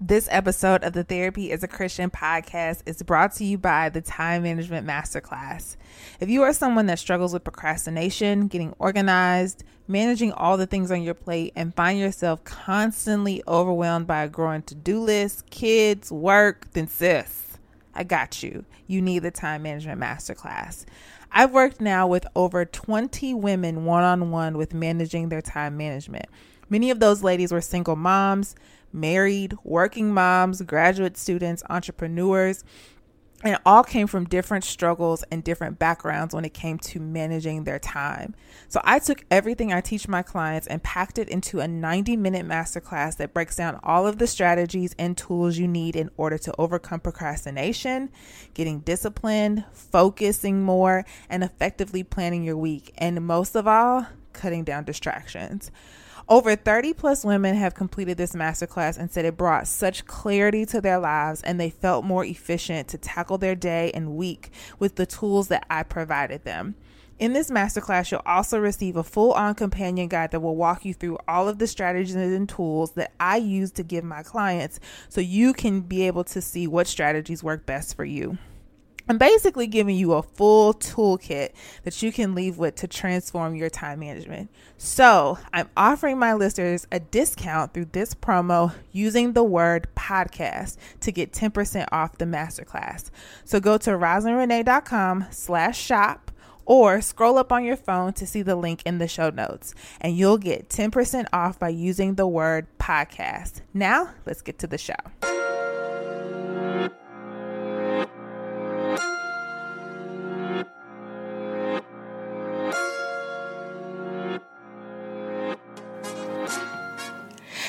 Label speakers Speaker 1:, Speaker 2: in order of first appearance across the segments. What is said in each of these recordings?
Speaker 1: This episode of the Therapy is a Christian podcast is brought to you by the Time Management Masterclass. If you are someone that struggles with procrastination, getting organized, managing all the things on your plate, and find yourself constantly overwhelmed by a growing to do list, kids, work, then sis, I got you. You need the Time Management Masterclass. I've worked now with over 20 women one on one with managing their time management. Many of those ladies were single moms married, working moms, graduate students, entrepreneurs, and all came from different struggles and different backgrounds when it came to managing their time. So I took everything I teach my clients and packed it into a 90 minute masterclass that breaks down all of the strategies and tools you need in order to overcome procrastination, getting disciplined, focusing more, and effectively planning your week. And most of all, cutting down distractions. Over 30 plus women have completed this masterclass and said it brought such clarity to their lives and they felt more efficient to tackle their day and week with the tools that I provided them. In this masterclass, you'll also receive a full on companion guide that will walk you through all of the strategies and tools that I use to give my clients so you can be able to see what strategies work best for you. I'm basically giving you a full toolkit that you can leave with to transform your time management. So, I'm offering my listeners a discount through this promo using the word podcast to get 10% off the masterclass. So, go to rosalindrenee.com slash shop or scroll up on your phone to see the link in the show notes, and you'll get 10% off by using the word podcast. Now, let's get to the show.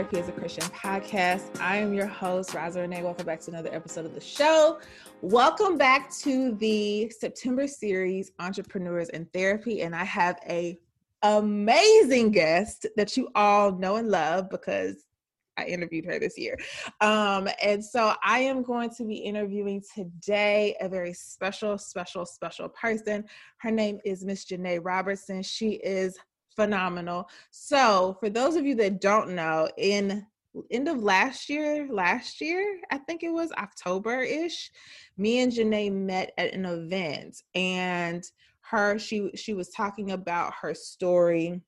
Speaker 1: Therapy as a Christian podcast. I am your host, Rosalind Renee. Welcome back to another episode of the show. Welcome back to the September series, Entrepreneurs in Therapy. And I have a amazing guest that you all know and love because I interviewed her this year. Um, and so I am going to be interviewing today a very special, special, special person. Her name is Miss Janae Robertson. She is phenomenal. So, for those of you that don't know, in end of last year, last year, I think it was October ish, me and Janae met at an event and her she she was talking about her story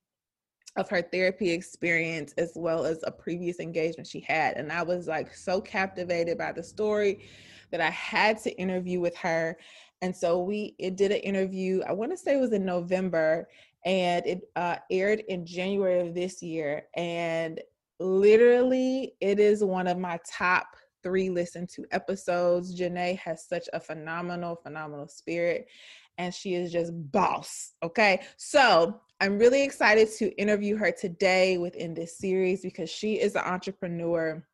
Speaker 1: of her therapy experience as well as a previous engagement she had and I was like so captivated by the story that I had to interview with her and so we it did an interview I want to say it was in November and it uh, aired in January of this year. And literally, it is one of my top three listen to episodes. Janae has such a phenomenal, phenomenal spirit, and she is just boss. Okay, so I'm really excited to interview her today within this series because she is an entrepreneur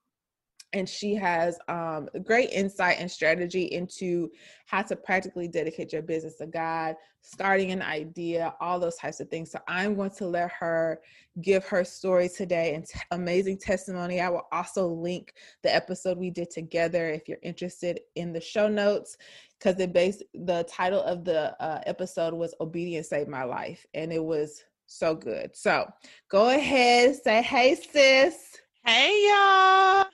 Speaker 1: and she has um, great insight and strategy into how to practically dedicate your business to God, starting an idea, all those types of things. So I'm going to let her give her story today and t- amazing testimony. I will also link the episode we did together if you're interested in the show notes because it based the title of the uh, episode was "Obedience Saved My Life," and it was so good. So go ahead, say hey, sis.
Speaker 2: Hey, y'all.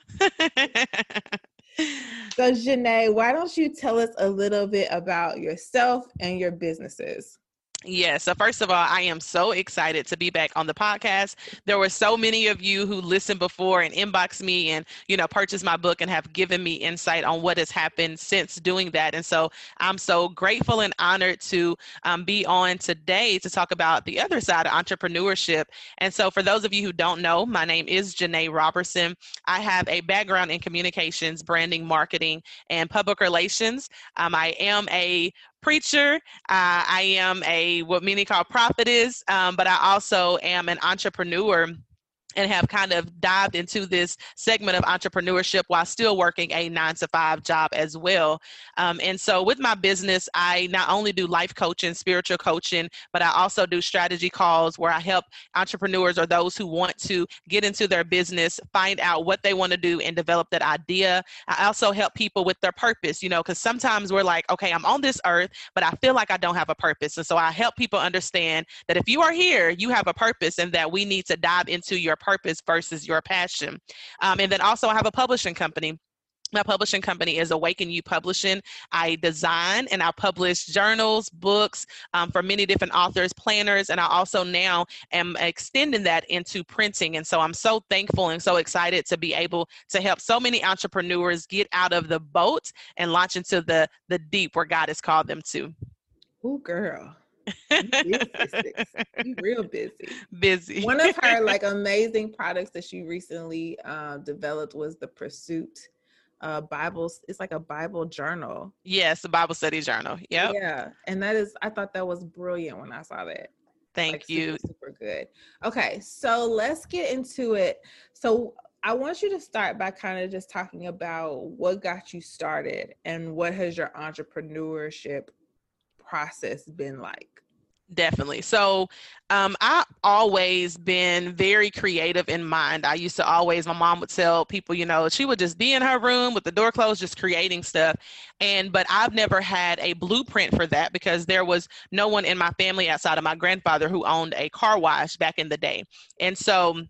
Speaker 1: so, Janae, why don't you tell us a little bit about yourself and your businesses?
Speaker 2: Yeah, so first of all, I am so excited to be back on the podcast. There were so many of you who listened before and inboxed me and, you know, purchased my book and have given me insight on what has happened since doing that. And so I'm so grateful and honored to um, be on today to talk about the other side of entrepreneurship. And so for those of you who don't know, my name is Janae Robertson. I have a background in communications, branding, marketing, and public relations. Um, I am a preacher. Uh, I am a what many call prophetess, um, but I also am an entrepreneur and have kind of dived into this segment of entrepreneurship while still working a nine to five job as well. Um, and so, with my business, I not only do life coaching, spiritual coaching, but I also do strategy calls where I help entrepreneurs or those who want to get into their business find out what they want to do and develop that idea. I also help people with their purpose, you know, because sometimes we're like, okay, I'm on this earth, but I feel like I don't have a purpose. And so, I help people understand that if you are here, you have a purpose and that we need to dive into your purpose versus your passion. Um, and then also, I have a publishing company my publishing company is Awaken You Publishing. I design and I publish journals, books um, for many different authors, planners, and I also now am extending that into printing. And so I'm so thankful and so excited to be able to help so many entrepreneurs get out of the boat and launch into the the deep where God has called them to.
Speaker 1: Oh, girl you real busy.
Speaker 2: Busy.
Speaker 1: One of her like amazing products that she recently uh, developed was the Pursuit uh Bibles. It's like a Bible journal.
Speaker 2: Yes, a Bible study journal. Yeah.
Speaker 1: Yeah. And that is I thought that was brilliant when I saw that.
Speaker 2: Thank
Speaker 1: like,
Speaker 2: you.
Speaker 1: Super, super good. Okay, so let's get into it. So I want you to start by kind of just talking about what got you started and what has your entrepreneurship process been like?
Speaker 2: Definitely. So, um, I've always been very creative in mind. I used to always, my mom would tell people, you know, she would just be in her room with the door closed, just creating stuff. And, but I've never had a blueprint for that because there was no one in my family outside of my grandfather who owned a car wash back in the day. And so,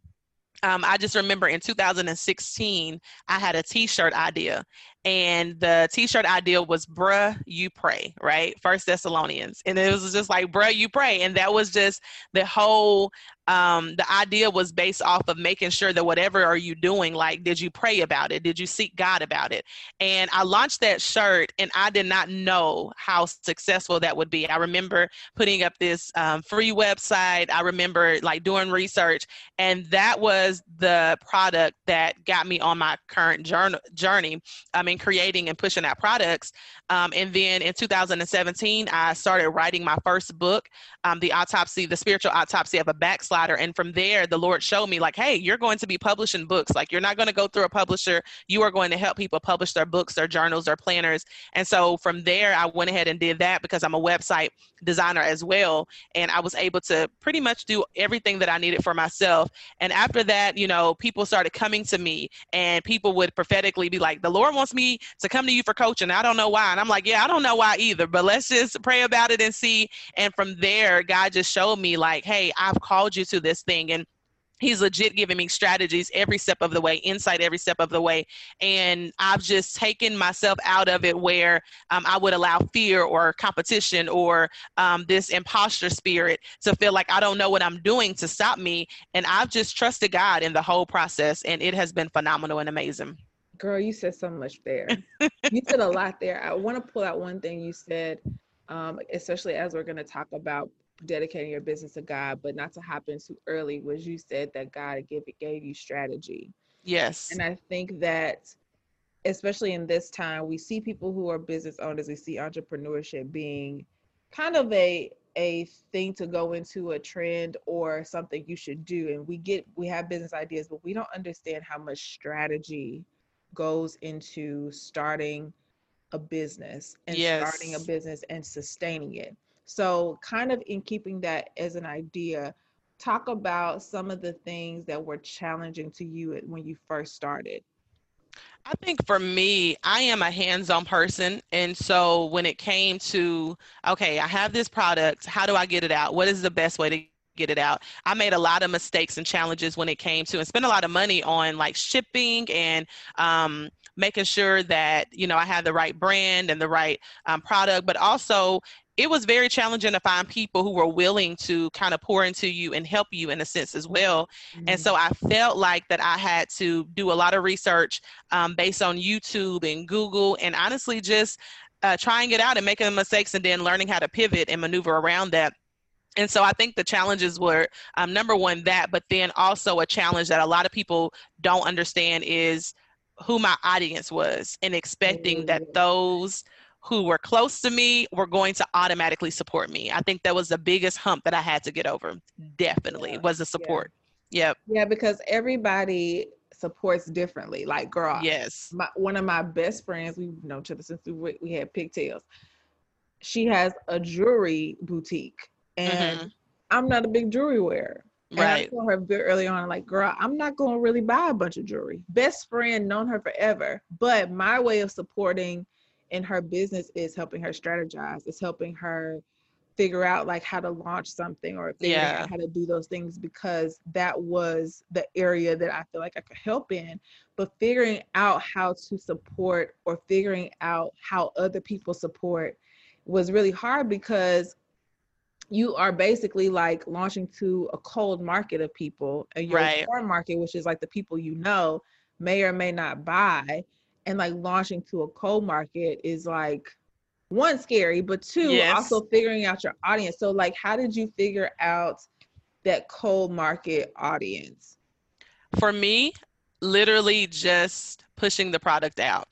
Speaker 2: um, I just remember in 2016, I had a t shirt idea and the t-shirt idea was bruh you pray right? First thessalonians. And it was just like bruh you pray. And that was just the whole um, the idea was based off of making sure that whatever are you doing like did you pray about it? Did you seek god about it? And i launched that shirt and i did not know how successful that would be. I remember putting up this um, free website. I remember like doing research. And that was the product that got me on my current journey. I mean creating and pushing out products um, and then in 2017 i started writing my first book um, the autopsy the spiritual autopsy of a Backslider. and from there, the Lord showed me, like, hey, you're going to be publishing books. Like, you're not going to go through a publisher. You are going to help people publish their books, their journals, their planners. And so from there, I went ahead and did that because I'm a website designer as well. And I was able to pretty much do everything that I needed for myself. And after that, you know, people started coming to me and people would prophetically be like, the Lord wants me to come to you for coaching. I don't know why. And I'm like, yeah, I don't know why either, but let's just pray about it and see. And from there, God just showed me, like, hey, I've called you to this thing and he's legit giving me strategies every step of the way insight every step of the way and i've just taken myself out of it where um, i would allow fear or competition or um, this imposter spirit to feel like i don't know what i'm doing to stop me and i've just trusted god in the whole process and it has been phenomenal and amazing
Speaker 1: girl you said so much there you said a lot there i want to pull out one thing you said um, especially as we're going to talk about dedicating your business to God, but not to happen too early, was you said that God gave gave you strategy.
Speaker 2: Yes.
Speaker 1: And I think that especially in this time, we see people who are business owners, we see entrepreneurship being kind of a a thing to go into a trend or something you should do. And we get we have business ideas, but we don't understand how much strategy goes into starting a business and yes. starting a business and sustaining it. So, kind of in keeping that as an idea, talk about some of the things that were challenging to you when you first started.
Speaker 2: I think for me, I am a hands on person. And so when it came to, okay, I have this product, how do I get it out? What is the best way to get it out. I made a lot of mistakes and challenges when it came to and spent a lot of money on like shipping and um, making sure that you know I had the right brand and the right um, product, but also it was very challenging to find people who were willing to kind of pour into you and help you in a sense as well. Mm-hmm. And so I felt like that I had to do a lot of research um, based on YouTube and Google, and honestly just uh, trying it out and making mistakes, and then learning how to pivot and maneuver around that and so I think the challenges were um, number one that, but then also a challenge that a lot of people don't understand is who my audience was and expecting that mm. those who were close to me were going to automatically support me. I think that was the biggest hump that I had to get over. Definitely yeah. was the support. Yeah. Yep.
Speaker 1: Yeah, because everybody supports differently. Like, girl,
Speaker 2: yes,
Speaker 1: my, one of my best friends, we've known each other since we, we had pigtails. She has a jewelry boutique and mm-hmm. I'm not a big jewelry wearer. And right. I told her very early on, like, girl, I'm not going to really buy a bunch of jewelry. Best friend, known her forever. But my way of supporting in her business is helping her strategize. It's helping her figure out like how to launch something or figure yeah. out how to do those things because that was the area that I feel like I could help in. But figuring out how to support or figuring out how other people support was really hard because you are basically like launching to a cold market of people and your right. warm market which is like the people you know may or may not buy and like launching to a cold market is like one scary but two yes. also figuring out your audience so like how did you figure out that cold market audience
Speaker 2: for me literally just pushing the product out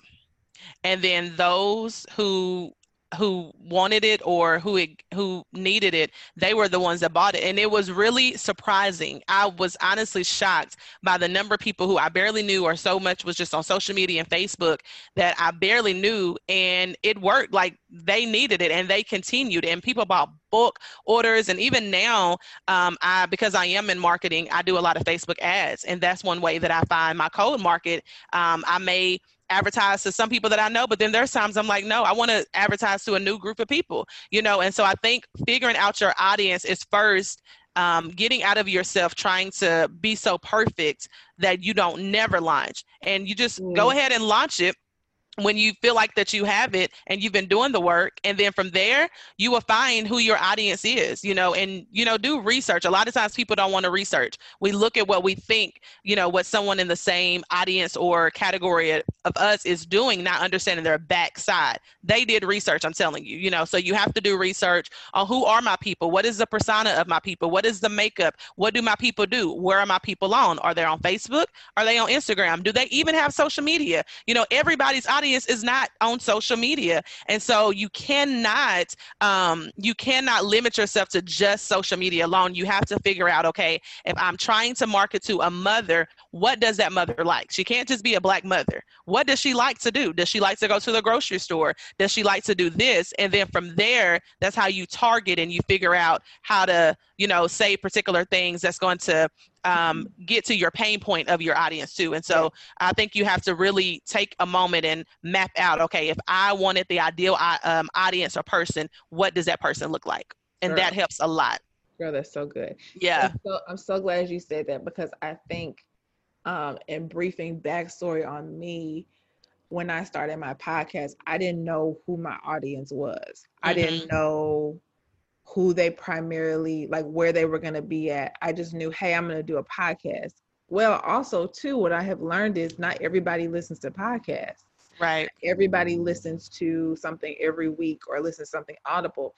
Speaker 2: and then those who who wanted it or who it, who needed it they were the ones that bought it. And it was really surprising. I was honestly shocked by the number of people who i barely knew or so much was just on social media and facebook that i barely knew. And it worked like they needed it and they continued. And people bought book orders. And even now um, i because i am in marketing i do a lot of facebook ads. And that's one way that i find my cold market. Um, i may advertise to some people that I know, but then there's times I'm like, no, I want to advertise to a new group of people, you know. And so I think figuring out your audience is first um, getting out of yourself trying to be so perfect that you don't never launch and you just mm. go ahead and launch it when you feel like that you have it and you've been doing the work and then from there you will find who your audience is you know and you know do research. A lot of times people don't want to research. We look at what we think you know what someone in the same audience or category of us is doing not understanding their backside. They did research i'm telling you you know so you have to do research on who are my people? What is the persona of my people? What is the makeup? What do my people do? Where are my people on? Are they on facebook? Are they on instagram? Do they even have social media? You know everybody's audience audience is not on social media. And so you cannot um, you cannot limit yourself to just social media alone. You have to figure out okay if i'm trying to market to a mother what does that mother like? She can't just be a black mother. What does she like to do? Does she like to go to the grocery store? Does she like to do this? And then from there that's how you target and you figure out how to you know say particular things that's going to um, get to your pain point of your audience too. And so I think you have to really take a moment and map out, okay, if I wanted the ideal um, audience or person, what does that person look like? And Girl. that helps a lot.
Speaker 1: Girl, that's so good.
Speaker 2: Yeah.
Speaker 1: I'm so, I'm so glad you said that because I think um, in briefing backstory on me, when I started my podcast, I didn't know who my audience was. Mm-hmm. I didn't mm-hmm. know who they primarily like where they were going to be at. I just knew, hey, I'm going to do a podcast. Well, also too, what I have learned is not everybody listens to podcasts.
Speaker 2: Right.
Speaker 1: Everybody listens to something every week or listens to something audible.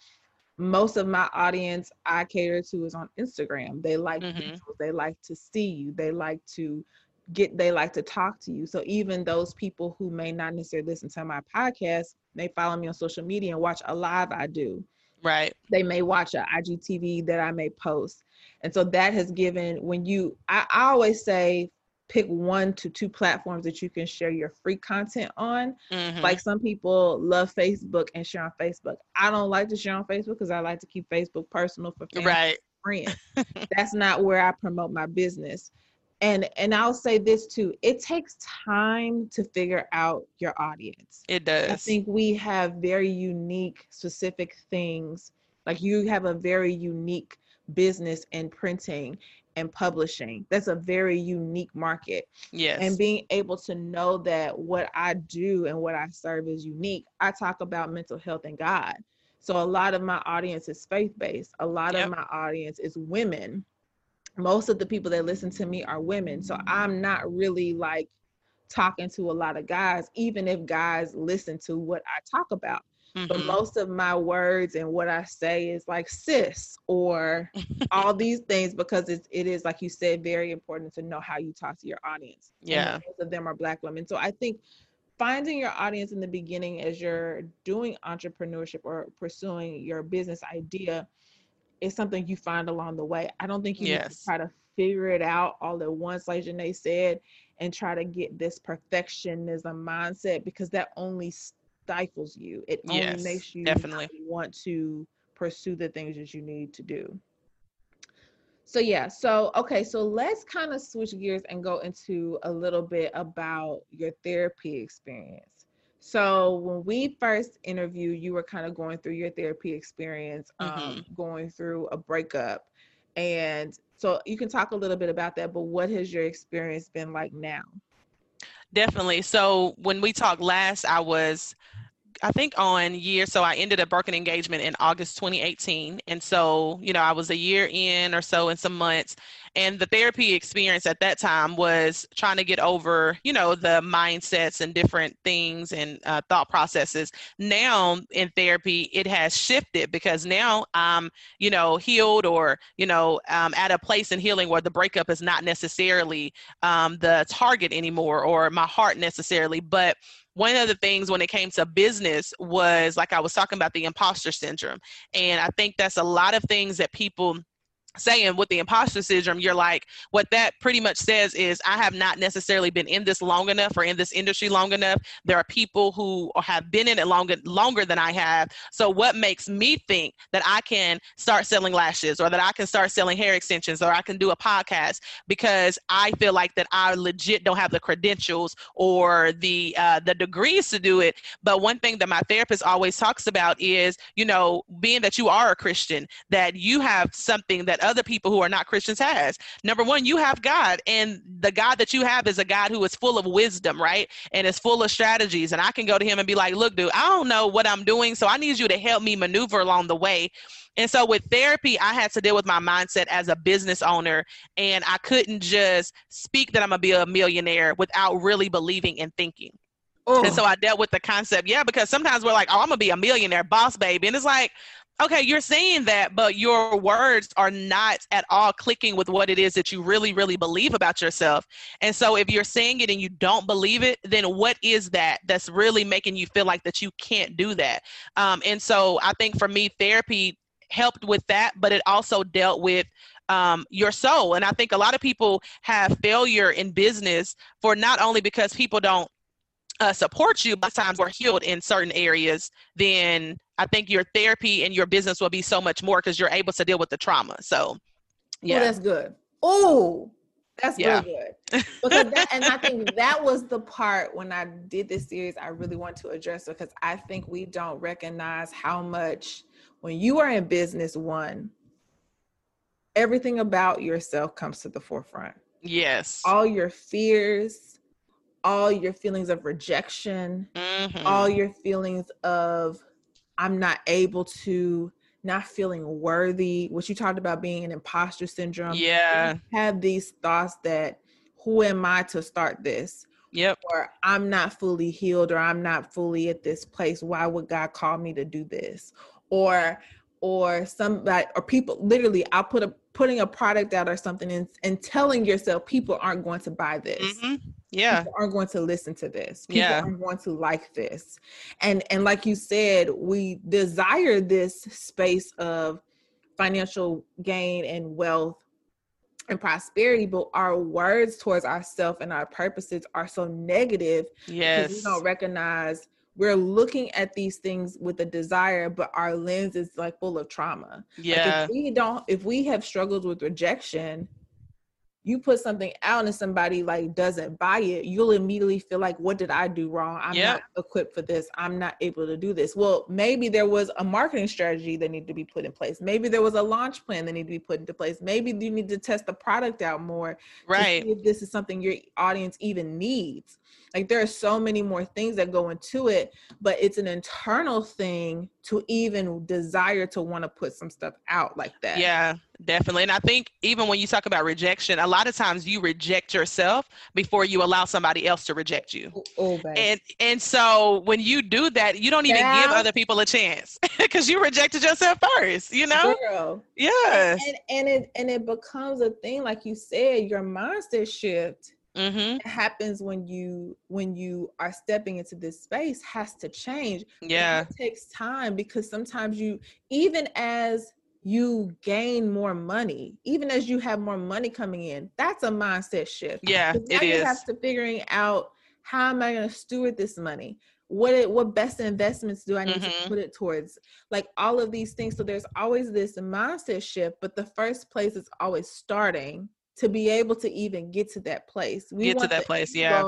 Speaker 1: Most of my audience I cater to is on Instagram. They like mm-hmm. they like to see you. They like to get they like to talk to you. So even those people who may not necessarily listen to my podcast, they follow me on social media and watch a live I do
Speaker 2: Right.
Speaker 1: They may watch a IGTV that I may post. And so that has given when you I, I always say pick one to two platforms that you can share your free content on. Mm-hmm. Like some people love Facebook and share on Facebook. I don't like to share on Facebook because I like to keep Facebook personal for
Speaker 2: right.
Speaker 1: friends. That's not where I promote my business and and i'll say this too it takes time to figure out your audience
Speaker 2: it does
Speaker 1: i think we have very unique specific things like you have a very unique business in printing and publishing that's a very unique market
Speaker 2: yes
Speaker 1: and being able to know that what i do and what i serve is unique i talk about mental health and god So a lot of my audience is faith based. A lot
Speaker 2: Yep.
Speaker 1: of my audience is women. Most of the people that listen to me are women. So I'm not really like talking to a lot of guys, even if guys listen to what I talk about. But
Speaker 2: Mhm.
Speaker 1: most of my words and what I say is like sis or all these things because it's, it is, like you said, very important to know how you talk to your audience. And
Speaker 2: Yeah.
Speaker 1: most of them are Black women. So I think finding your audience in the beginning as you're doing entrepreneurship or pursuing your business idea is something you find along the way. I don't think you need to try to figure it out all at once, like Janae said, and try to get this perfectionism mindset because that only stifles you. It only
Speaker 2: Yes,
Speaker 1: makes you
Speaker 2: definitely.
Speaker 1: want to pursue the things that you need to do. So yeah, so okay, so let's kind of switch gears and go into a little bit about your therapy experience. So when we first interviewed, you were kind of going through your therapy experience, um,
Speaker 2: Mhm.
Speaker 1: going through a breakup, and so you can talk a little bit about that. But what has your experience been like now?
Speaker 2: Definitely. So when we talked last, I was, I think, on year. So I ended a broken engagement in August 2018, and so you know I was a year in or so in some months, and the therapy experience at that time was trying to get over, you know, the mindsets and different things and uh, thought processes. Now in therapy, it has shifted because now I'm, you know, healed or you know um, at a place in healing where the breakup is not necessarily um, the target anymore or my heart necessarily. But one of the things when it came to business was like I was talking about the imposter syndrome. And I think that's a lot of things that people saying with the imposter syndrome you're like what that pretty much says is i have not necessarily been in this long enough or in this industry long enough. There are people who have been in it longer longer than i have. So what makes me think that i can start selling lashes or that i can start selling hair extensions or i can do a podcast because i feel like that i legit don't have the credentials or the uh, the degrees to do it. But one thing that my therapist always talks about is you know being that you are a christian that you have something that other people who are not Christians has. Number one, you have God, and the God that you have is a God who is full of wisdom, right? And is full of strategies. And I can go to him and be like, look, dude, I don't know what I'm doing, so I need you to help me maneuver along the way. And so with therapy, I had to deal with my mindset as a business owner, and I couldn't just speak that I'm gonna be a millionaire without really believing and thinking. And oh. so I dealt with the concept, yeah, because sometimes we're like, oh, I'm gonna be a millionaire boss baby. And it's like, okay, you're saying that, but your words are not at all clicking with what it is that you really, really believe about yourself. And so if you're saying it and you don't believe it, then what is that that's really making you feel like that you can't do that? Um, and so I think for me, therapy helped with that, but it also dealt with um, your soul. And I think a lot of people have failure in business for not only because people don't uh, support you, but times we're healed in certain areas, then I think your therapy and your business will be so much more because you're able to deal with the trauma. So,
Speaker 1: Yeah,
Speaker 2: yeah,
Speaker 1: that's good. Oh, that's
Speaker 2: Yeah.
Speaker 1: real good. Because that, and I think that was the part when I did this series I really want to address because I think we don't recognize how much when you are in business one, everything about yourself comes to the forefront.
Speaker 2: yes,
Speaker 1: All your fears, all your feelings of rejection,
Speaker 2: Mhm.
Speaker 1: all your feelings of I'm not able to, not feeling worthy, what you talked about being an imposter syndrome.
Speaker 2: yeah,
Speaker 1: have these thoughts that who am I to start this?
Speaker 2: yep,
Speaker 1: Or I'm not fully healed or I'm not fully at this place. Why would God call me to do this? Or or somebody or people literally I'll put a putting a product out or something and, and telling yourself people aren't going to buy this
Speaker 2: Mhm. Yeah,
Speaker 1: people aren't going to listen to this. People
Speaker 2: Yeah.
Speaker 1: aren't going to like this. And and like you said we desire this space of financial gain and wealth and prosperity but our words towards ourselves and our purposes are so negative because we don't recognize we're looking at these things with a desire but our lens is like full of trauma. Like,
Speaker 2: yeah,
Speaker 1: if we don't if we have struggled with rejection you put something out and somebody like doesn't buy it you'll immediately feel like what did i do wrong? I'm
Speaker 2: Yep.
Speaker 1: not equipped for this. I'm not able to do this. Well maybe there was a marketing strategy that needed to be put in place. Maybe there was a launch plan that needed to be put into place. Maybe you need to test the product out more to
Speaker 2: right,
Speaker 1: see if this is something your audience even needs. Like there are so many more things that go into it, but it's an internal thing to even desire to want to put some stuff out like that.
Speaker 2: Yeah, definitely. And I think even when you talk about rejection, a lot of times you reject yourself before you allow somebody else to reject you.
Speaker 1: Oh,
Speaker 2: and and so when you do that, you don't even yeah. give other people a chance because you rejected yourself first. You know,
Speaker 1: Girl.
Speaker 2: yeah.
Speaker 1: And, and it and it becomes a thing, like you said, your mindset shift
Speaker 2: mm-hmm.
Speaker 1: happens when you when you are stepping into this space has to change
Speaker 2: yeah
Speaker 1: it takes time because sometimes you even as you gain more money even as you have more money coming in that's a mindset shift
Speaker 2: yeah
Speaker 1: now
Speaker 2: it
Speaker 1: you
Speaker 2: is.
Speaker 1: have to figuring out how am i going to steward this money what it, what best investments do i need mm-hmm. to put it towards like all of these things so there's always this mindset shift but the first place is always starting to be able to even get to that place.
Speaker 2: We get to that place, yeah.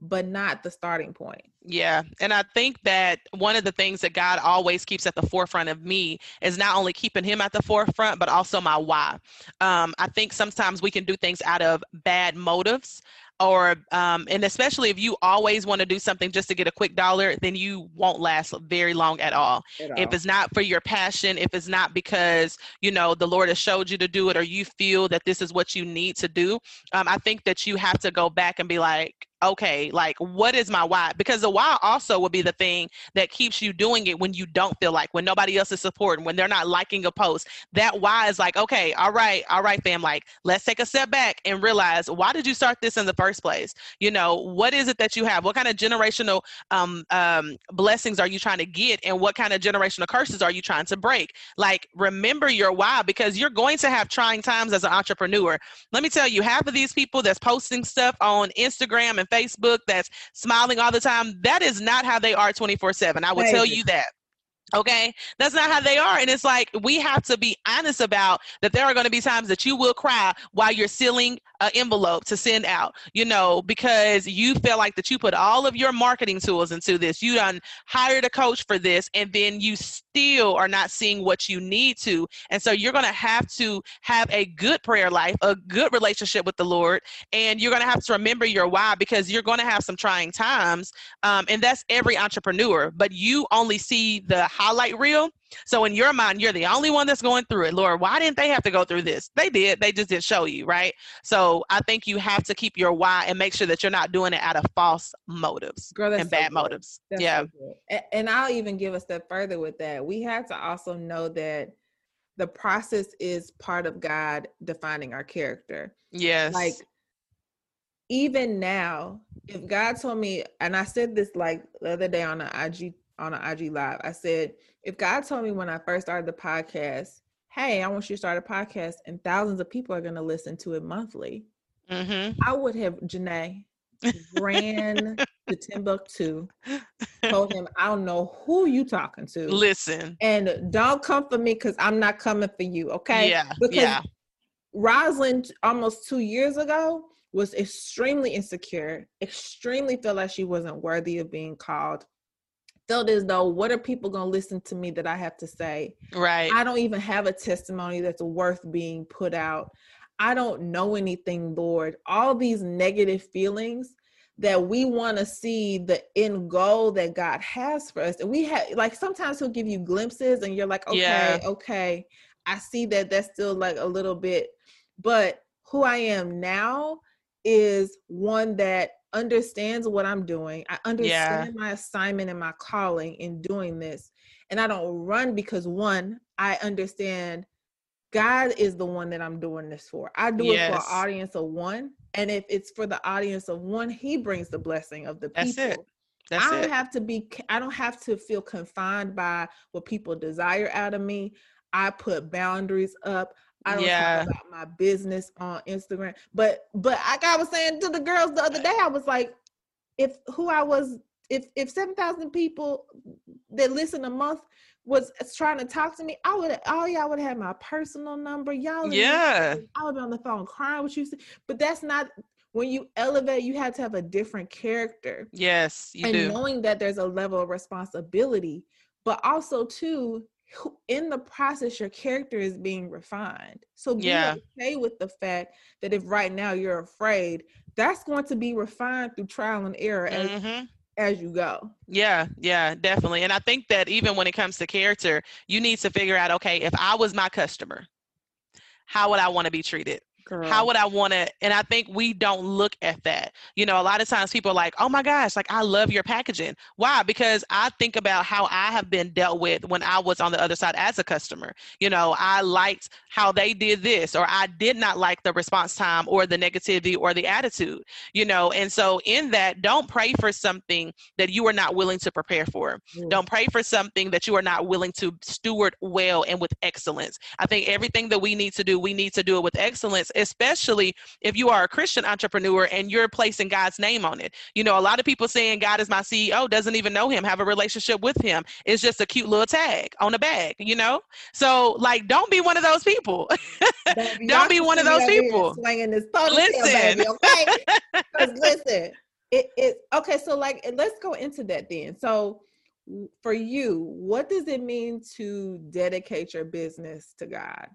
Speaker 1: but not the starting point.
Speaker 2: Yeah. And I think that one of the things that God always keeps at the forefront of me is not only keeping him at the forefront, but also my why. Um, I think sometimes we can do things out of bad motives or um, and especially if you always want to do something just to get a quick dollar then you won't last very long at all. at all if it's not for your passion if it's not because you know the lord has showed you to do it or you feel that this is what you need to do um, i think that you have to go back and be like okay, like what is my why? Because the why also will be the thing that keeps you doing it when you don't feel like, when nobody else is supporting, when they're not liking a post. That why is like, okay, all right, all right, fam, like let's take a step back and realize why did you start this in the first place? You know, what is it that you have? What kind of generational um, um, blessings are you trying to get? And what kind of generational curses are you trying to break? Like, remember your why because you're going to have trying times as an entrepreneur. Let me tell you, half of these people that's posting stuff on Instagram and Facebook that's smiling all the time, that is not how they are 24 7. I will tell you that. Okay, that's not how they are. And it's like we have to be honest about that there are going to be times that you will cry while you're sealing an envelope to send out, you know, because you feel like that you put all of your marketing tools into this. You done hired a coach for this, and then you still are not seeing what you need to. And so you're going to have to have a good prayer life, a good relationship with the Lord, and you're going to have to remember your why because you're going to have some trying times. Um, and that's every entrepreneur, but you only see the highlight reel. So in your mind, you're the only one that's going through it. Lord, why didn't they have to go through this? They did. They just didn't show you, right? So I think you have to keep your why and make sure that you're not doing it out of false motives Girl, and so bad good. motives. That's yeah.
Speaker 1: So and I'll even give a step further with that. We have to also know that the process is part of God defining our character.
Speaker 2: Yes.
Speaker 1: Like even now, if God told me, and I said this like the other day on an IG on an IG live, I said, if God told me when I first started the podcast, hey, I want you to start a podcast and thousands of people are going to listen to it monthly,
Speaker 2: mm-hmm.
Speaker 1: I would have, Janae, ran to Timbuktu, told him, I don't know who you talking to.
Speaker 2: Listen.
Speaker 1: And don't come for me because I'm not coming for you, okay?
Speaker 2: Yeah.
Speaker 1: Because
Speaker 2: yeah.
Speaker 1: Rosalind almost two years ago was extremely insecure, extremely felt like she wasn't worthy of being called felt as though what are people going to listen to me that I have to say?
Speaker 2: Right.
Speaker 1: I don't even have a testimony that's worth being put out. I don't know anything, Lord. All these negative feelings that we want to see the end goal that God has for us. And we have like sometimes he'll give you glimpses and you're like, okay, yeah. okay. I see that that's still like a little bit, but who I am now is one that understands what I'm doing. I understand yeah. my assignment and my calling in doing this. And I don't run because one, I understand God is the one that I'm doing this for. I do yes. it for an audience of one. And if it's for the audience of one, he brings the blessing of the people.
Speaker 2: That's it. That's
Speaker 1: I don't
Speaker 2: it.
Speaker 1: have to be I don't have to feel confined by what people desire out of me. I put boundaries up. I don't yeah. talk about my business on Instagram. But but like I was saying to the girls the other day, I was like, if who I was, if if seven thousand people that listen a month was trying to talk to me, I would all y'all would have my personal number. Y'all
Speaker 2: yeah.
Speaker 1: I would be on the phone crying with you. But that's not when you elevate, you have to have a different character.
Speaker 2: Yes, you
Speaker 1: and
Speaker 2: do.
Speaker 1: knowing that there's a level of responsibility, but also too in the process your character is being refined so be
Speaker 2: yeah.
Speaker 1: okay with the fact that if right now you're afraid that's going to be refined through trial and error
Speaker 2: mm-hmm.
Speaker 1: as you go.
Speaker 2: Yeah, yeah, definitely. And I think that even when it comes to character, you need to figure out okay, if I was my customer, how would I want to be treated? Girl. How would I want to? And I think we don't look at that. You know, a lot of times people are like, oh my gosh, like I love your packaging. Why? Because I think about how I have been dealt with when I was on the other side as a customer. You know, I liked how they did this, or I did not like the response time or the negativity or the attitude, you know. And so, in that, don't pray for something that you are not willing to prepare for. Mm. Don't pray for something that you are not willing to steward well and with excellence. I think everything that we need to do, we need to do it with excellence especially if you are a Christian entrepreneur and you're placing God's name on it. You know, a lot of people saying God is my CEO doesn't even know him, have a relationship with him. It's just a cute little tag on a bag, you know? So, like, don't be one of those people. don't, don't be one of those people.
Speaker 1: Swinging this listen. Baby, okay? listen, it, it, okay, so like, let's go into that then. So, for you, what does it mean to dedicate your business to God?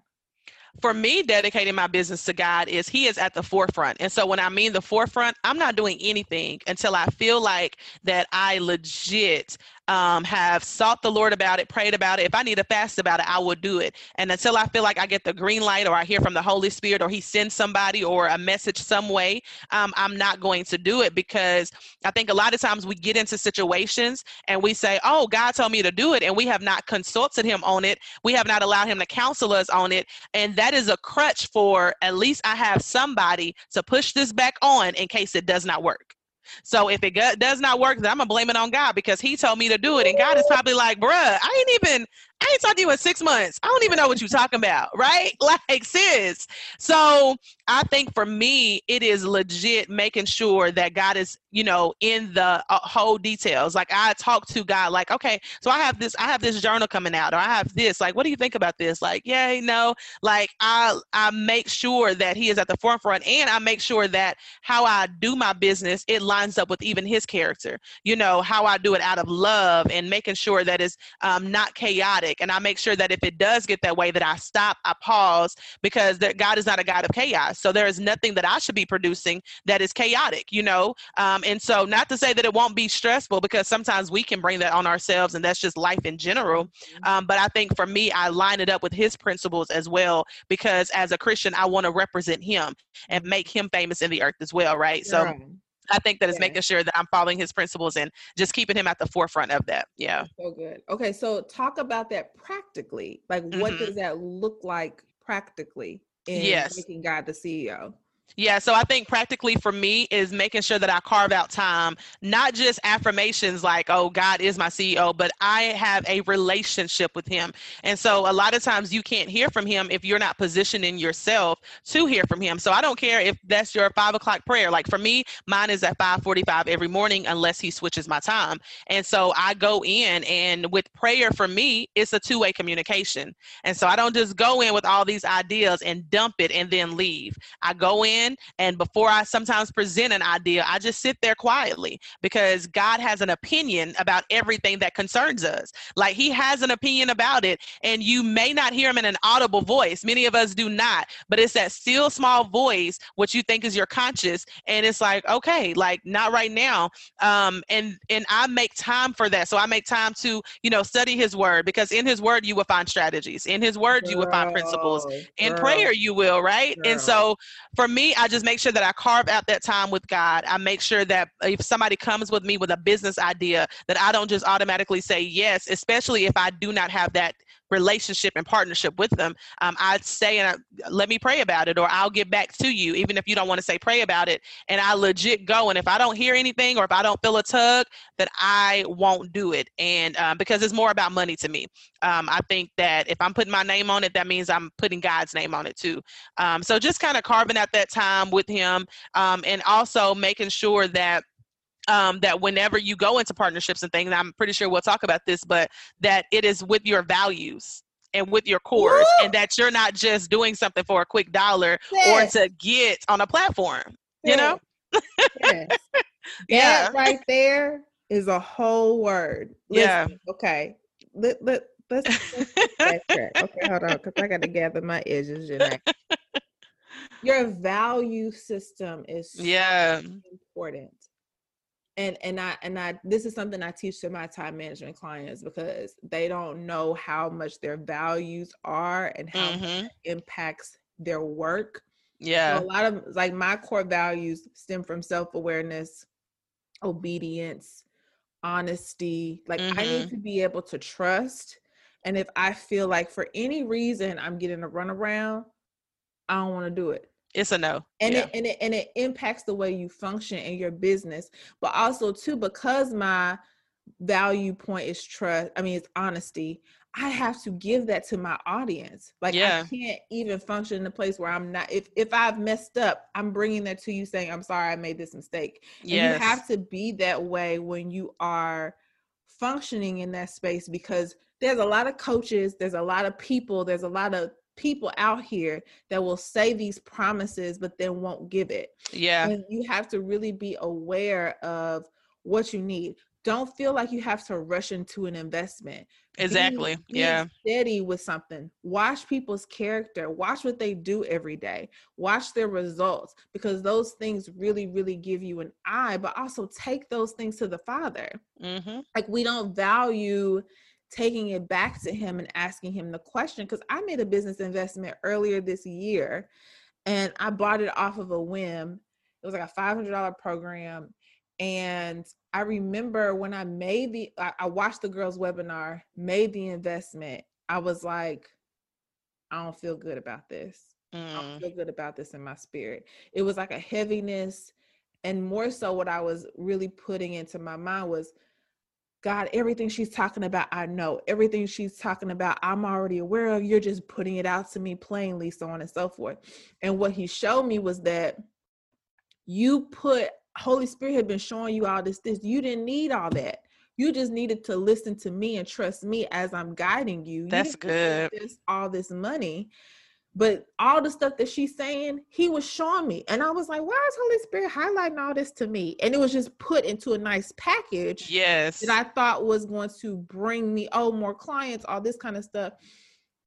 Speaker 2: For me, dedicating my business to God is He is at the forefront. And so when I mean the forefront, I'm not doing anything until I feel like that I legit um, have sought the Lord about it, prayed about it. If I need to fast about it, I will do it. And until I feel like I get the green light or I hear from the Holy Spirit or He sends somebody or a message some way, um, I'm not going to do it because I think a lot of times we get into situations and we say, Oh, God told me to do it. And we have not consulted Him on it. We have not allowed Him to counsel us on it. And that is a crutch for at least I have somebody to push this back on in case it does not work. So if it does not work, then I'm gonna blame it on God because He told me to do it, and God is probably like, "Bruh, I ain't even I ain't talked to you in six months. I don't even know what you're talking about, right? Like, sis. So I think for me, it is legit making sure that God is, you know, in the uh, whole details. Like I talk to God, like, okay, so I have this, I have this journal coming out, or I have this. Like, what do you think about this? Like, yeah, no. Like I, I make sure that He is at the forefront, and I make sure that how I do my business it lines up with even His character. You know, how I do it out of love and making sure that it's um, not chaotic chaotic. And I make sure that if it does get that way, that I stop, I pause, because that God is not a God of chaos. So there is nothing that I should be producing that is chaotic, you know? Um, and so not to say that it won't be stressful, because sometimes we can bring that on ourselves, and that's just life in general. Mm-hmm. Um, but I think for me, I line it up with his principles as well, because as a Christian, I want to represent him and make him famous in the earth as well, right? So I think that is yeah. making sure that I'm following his principles and just keeping him at the forefront of that. Yeah.
Speaker 1: So good. Okay. So talk about that practically. Like, mm-hmm. what does that look like practically in yes. making God the CEO?
Speaker 2: Yeah, so I think practically for me is making sure that I carve out time, not just affirmations like, oh, God is my CEO, but I have a relationship with Him. And so a lot of times you can't hear from Him if you're not positioning yourself to hear from Him. So I don't care if that's your five o'clock prayer. Like for me, mine is at 545 every morning unless He switches my time. And so I go in, and with prayer for me, it's a two way communication. And so I don't just go in with all these ideas and dump it and then leave. I go in in. And before I sometimes present an idea, I just sit there quietly because God has an opinion about everything that concerns us. Like He has an opinion about it, and you may not hear Him in an audible voice. Many of us do not, but it's that still small voice, what you think is your conscious, and it's like, okay, like not right now. Um, and and I make time for that. So I make time to, you know, study His Word because in His Word you will find strategies. In His Word you will find principles. In girl, prayer you will, right? Girl. And so for me, I just make sure that I carve out that time with God. I make sure that if somebody comes with me with a business idea, that I don't just automatically say yes, especially if I do not have that relationship and partnership with them, um, I'd say, and I, let me pray about it, or I'll get back to you, even if you don't want to say pray about it. And I legit go. And if I don't hear anything, or if I don't feel a tug, that I won't do it. And um, because it's more about money to me. Um, I think that if I'm putting my name on it, that means I'm putting God's name on it too. Um, so just kind of carving out that time with Him, um, and also making sure that um, that whenever you go into partnerships and things, I'm pretty sure we'll talk about this, but that it is with your values and with your cores, Woo! and that you're not just doing something for a quick dollar yes. or to get on a platform. Yes. You know?
Speaker 1: yes. yeah. That right there is a whole word. Listen, yeah. Okay. Let, let, let's, let's Okay, hold on, because I got to gather my edges. Jeanette. Your value system is so
Speaker 2: yeah
Speaker 1: important and and I and I this is something I teach to my time management clients because they don't know how much their values are and how
Speaker 2: Mhm.
Speaker 1: it impacts their work. So
Speaker 2: Yeah.
Speaker 1: a lot of like my core values stem from self-awareness, obedience, honesty. Like I need
Speaker 2: Mhm.
Speaker 1: to be able to trust. And if I feel like for any reason I'm getting a runaround, I don't want to do it
Speaker 2: It's a no.
Speaker 1: and
Speaker 2: yeah.
Speaker 1: it and it and it impacts the way you function in your business but also too because my value point is trust i mean it's honesty i have to give that to my audience like
Speaker 2: Yeah.
Speaker 1: i can't even function in a place where i'm not if if i've messed up i'm bringing that to you saying i'm sorry i made this mistake and you have to be that way when you are functioning in that space because there's a lot of coaches, there's a lot of people, there's a lot of people out here that will say these promises but then won't give it.
Speaker 2: yeah.
Speaker 1: And you have to really be aware of what you need. Don't feel like you have to rush into an investment. Be-
Speaker 2: Exactly.
Speaker 1: be
Speaker 2: Yeah.
Speaker 1: steady with something. Watch people's character. Watch what they do every day. Watch their results because those things really, really give you an eye. But also take those things to the Father.
Speaker 2: Mm-hmm.
Speaker 1: Like we don't value taking it back to Him and asking Him the question. Because I made a business investment earlier this year, and I bought it off of a whim. It was like a five hundred dollar program, and I remember when I made the, I, I watched the girls' webinar, made the investment. I was like, I don't feel good about this. I
Speaker 2: Mm.
Speaker 1: don't feel good about this in my spirit. It was like a heaviness, and more so, what I was really putting into my mind was, God, everything she's talking about, I know. Everything she's talking about, I'm already aware of. You're just putting it out to me plainly, so on and so forth. And what he showed me was that you put Holy Spirit had been showing you all this, this. You didn't need all that. You just needed to listen to me and trust me as I'm guiding you. You
Speaker 2: That's
Speaker 1: didn't This, all this money. But all the stuff that she's saying, he was showing me. And I was like, why is Holy Spirit highlighting all this to me? And it was just put into a nice package
Speaker 2: Yes.
Speaker 1: that I thought was going to bring me, oh, more clients, all this kind of stuff.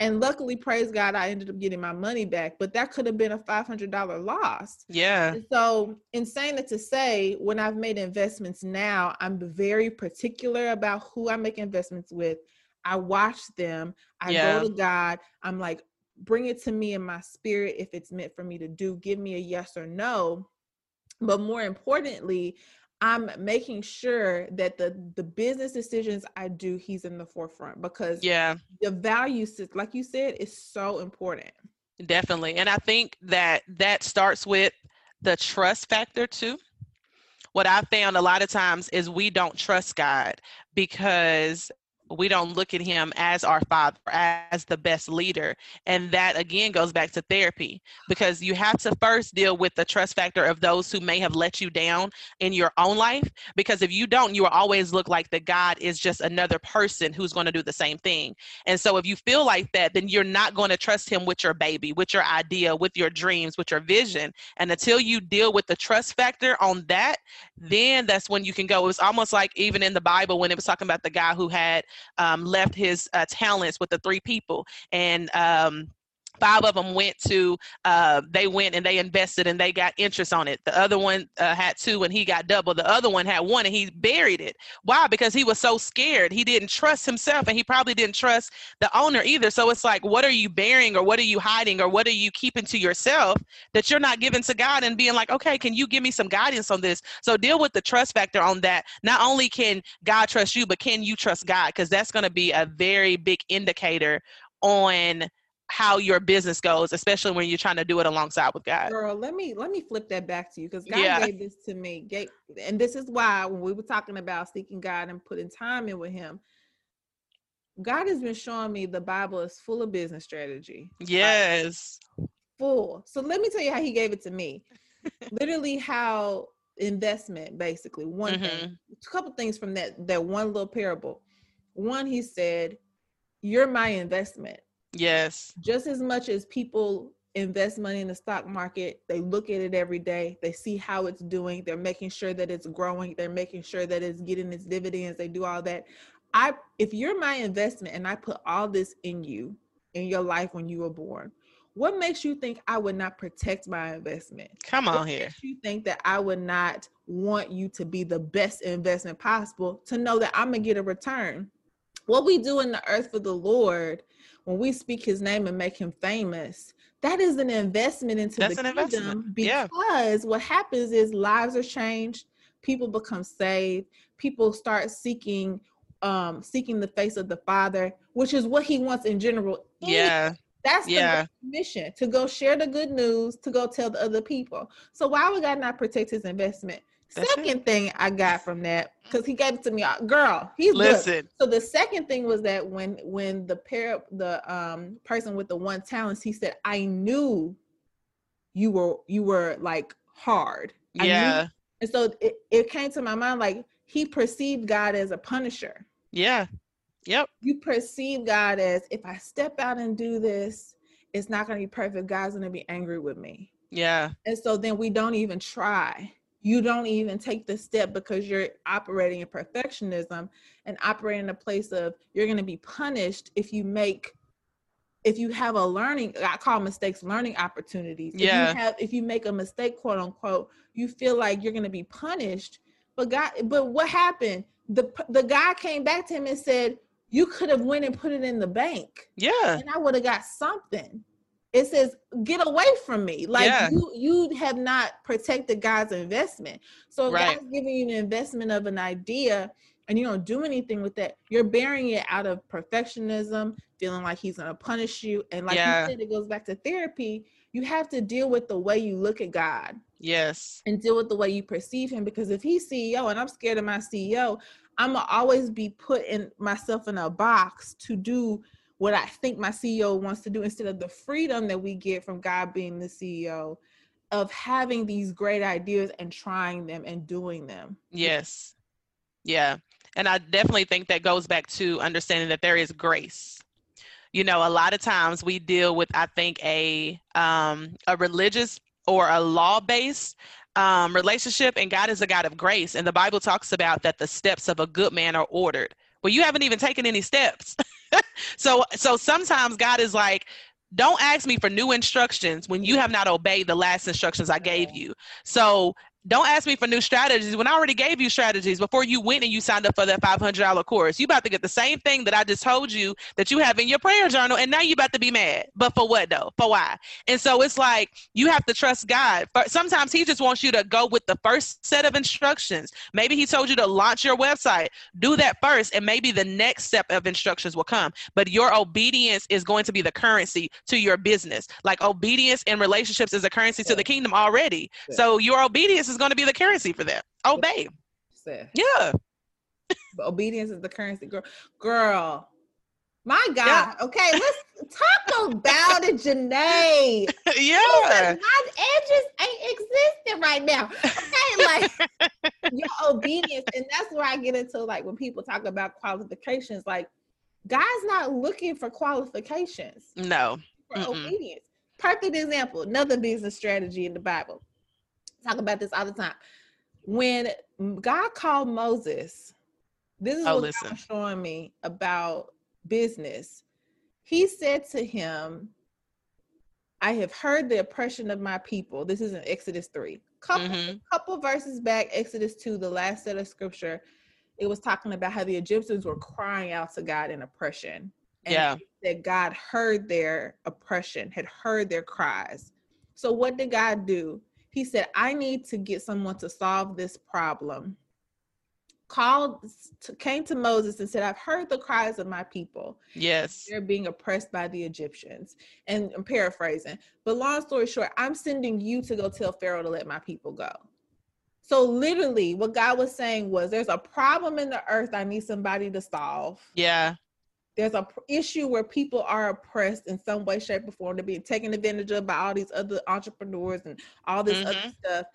Speaker 1: And luckily, praise God, I ended up getting my money back. But that could have been a $500 loss.
Speaker 2: yeah.
Speaker 1: And so, in saying that to say, when I've made investments now, I'm very particular about who I make investments with. I watch them. I
Speaker 2: Yeah.
Speaker 1: go to God. I'm like, bring it to me in my spirit if it's meant for me to do. Give me a yes or no. But more importantly, I'm making sure that the the business decisions I do, he's in the forefront because
Speaker 2: Yeah.
Speaker 1: the value, like you said, is so important.
Speaker 2: Definitely. And I think that that starts with the trust factor too. What I found a lot of times is we don't trust God because we don't look at him as our father, as the best leader. And that again goes back to therapy because you have to first deal with the trust factor of those who may have let you down in your own life. Because if you don't, you will always look like that God is just another person who's going to do the same thing. And so if you feel like that, then you're not going to trust him with your baby, with your idea, with your dreams, with your vision. And until you deal with the trust factor on that, then that's when you can go. It was almost like even in the Bible when it was talking about the guy who had um, left his uh, talents with the three people. And um, five of them went to uh, they went and they invested and they got interest on it. The other one uh, had two and he got double. The other one had one and he buried it. Why? Because he was so scared. He didn't trust himself and he probably didn't trust the owner either. So it's like what are you burying or what are you hiding or what are you keeping to yourself that you're not giving to god and being like okay can you give me some guidance on this? So deal with the trust factor on that. Not only can god trust you but can you trust god? Because that's going to be a very big indicator on how your business goes, especially when you're trying to do it alongside with God.
Speaker 1: Girl, let me let me flip that back to you because God
Speaker 2: Yeah.
Speaker 1: gave this to me. Gave, and this is why when we were talking about seeking God and putting time in with Him, God has been showing me the Bible is full of business strategy.
Speaker 2: Yes.
Speaker 1: full. So let me tell you how He gave it to me. Literally, how investment basically one
Speaker 2: Mm-hmm.
Speaker 1: thing, a couple things from that that one little parable. One, He said, "You're my investment."
Speaker 2: Yes.
Speaker 1: just as much as people invest money in the stock market they look at it every day they see how it's doing they're making sure that it's growing they're making sure that it's getting its dividends they do all that i if you're my investment and i put all this in you in your life when you were born what makes you think I would not protect my investment?
Speaker 2: Come
Speaker 1: What
Speaker 2: on here.
Speaker 1: makes you think that I would not want you to be the best investment possible to know that I'm gonna get a return? What we do in the earth for the Lord, when we speak His name and make Him famous, that is an investment into
Speaker 2: That's
Speaker 1: the
Speaker 2: an
Speaker 1: kingdom
Speaker 2: investment. Yeah.
Speaker 1: because what happens is lives are changed, people become saved, people start seeking um seeking the face of the Father, which is what He wants in general.
Speaker 2: Yeah.
Speaker 1: That's
Speaker 2: Yeah.
Speaker 1: the mission to go share the good news, to go tell the other people. So why would God not protect his investment?
Speaker 2: That's it.
Speaker 1: second thing I got from that, because he gave it to me, uh, girl, he's good.
Speaker 2: Listen.
Speaker 1: So the second thing was that when when the pair the um person with the one talents, he said, I knew you were you were like hard.
Speaker 2: Yeah.
Speaker 1: And so it, it came to my mind like he perceived God as a punisher
Speaker 2: Yeah. Yep.
Speaker 1: you perceive God as if I step out and do this, it's not going to be perfect. God's going to be angry with me.
Speaker 2: Yeah.
Speaker 1: And so then we don't even try. You don't even take the step because you're operating in perfectionism and operating in a place of you're going to be punished if you make if you have a learning I call mistakes learning opportunities. If
Speaker 2: Yeah.
Speaker 1: you have if you make a mistake quote unquote, you feel like you're going to be punished. But God but what happened? The the guy came back to him and said, "You could have went and put it in the bank."
Speaker 2: Yeah.
Speaker 1: and I would have got something. It says, "Get away from me!" Like
Speaker 2: Yeah.
Speaker 1: you, you have not protected God's investment. So if
Speaker 2: Right.
Speaker 1: God's giving you an investment of an idea, and you don't do anything with that, you're burying it out of perfectionism, feeling like He's going to punish you. And like
Speaker 2: Yeah.
Speaker 1: you said, it goes back to therapy. You have to deal with the way you look at God
Speaker 2: Yes.
Speaker 1: and deal with the way you perceive him because if he's CEO and I'm scared of my CEO, I'm gonna always be putting myself in a box to do what I think my CEO wants to do instead of the freedom that we get from God being the CEO of having these great ideas and trying them and doing them.
Speaker 2: Yes. Yeah. And I definitely think that goes back to understanding that there is grace. You know, a lot of times we deal with, I think, a um, a religious or a law-based um, relationship, and God is a God of grace. And the Bible talks about that the steps of a good man are ordered. Well, you haven't even taken any steps. so, so sometimes God is like, "Don't ask me for new instructions when you have not obeyed the last instructions I gave you." So don't ask me for new strategies when I already gave you strategies before you went and you signed up for that $500 course. You about to get the same thing that I just told you that you have in your prayer journal, and now you about to be mad. But for what though? For why? And so it's like you have to trust God. Sometimes He just wants you to go with the first set of instructions. Maybe He told you to launch your website. Do that first, and maybe the next step of instructions will come. But your obedience is going to be the currency to your business. Like obedience in relationships is a currency to the kingdom already. So your obedience is going to be the currency for that. Oh, Obey.
Speaker 1: Sis.
Speaker 2: Yeah.
Speaker 1: But obedience is the currency, girl. Girl, my God. Okay, let's talk about it, Janae.
Speaker 2: yeah.
Speaker 1: My edges ain't existing right now. Okay, like your obedience, and that's where I get into like when people talk about qualifications, like God's not looking for qualifications
Speaker 2: No.
Speaker 1: for
Speaker 2: Mm-mm.
Speaker 1: obedience. Perfect example, another business strategy in the Bible. Talk about this all the time. When God called Moses, this is
Speaker 2: Oh,
Speaker 1: what
Speaker 2: listen.
Speaker 1: God was showing me about business. He said to him, I have heard the oppression of my people. This is in Exodus 3. Couple,
Speaker 2: Mhm.
Speaker 1: couple verses back, Exodus 2, the last set of scripture, it was talking about how the Egyptians were crying out to God in oppression. And
Speaker 2: Yeah.
Speaker 1: that God heard their oppression, had heard their cries. So what did God do? He said, I need to get someone to solve this problem. Called came to Moses and said, I've heard the cries of my people.
Speaker 2: Yes.
Speaker 1: They're being oppressed by the Egyptians. And I'm paraphrasing. But long story short, I'm sending you to go tell Pharaoh to let my people go. So literally what God was saying was there's a problem in the earth I need somebody to solve
Speaker 2: Yeah.
Speaker 1: There's a issue where people are oppressed in some way, shape, or form. They're being taken advantage of by all these other entrepreneurs and all this other
Speaker 2: Mhm.
Speaker 1: stuff.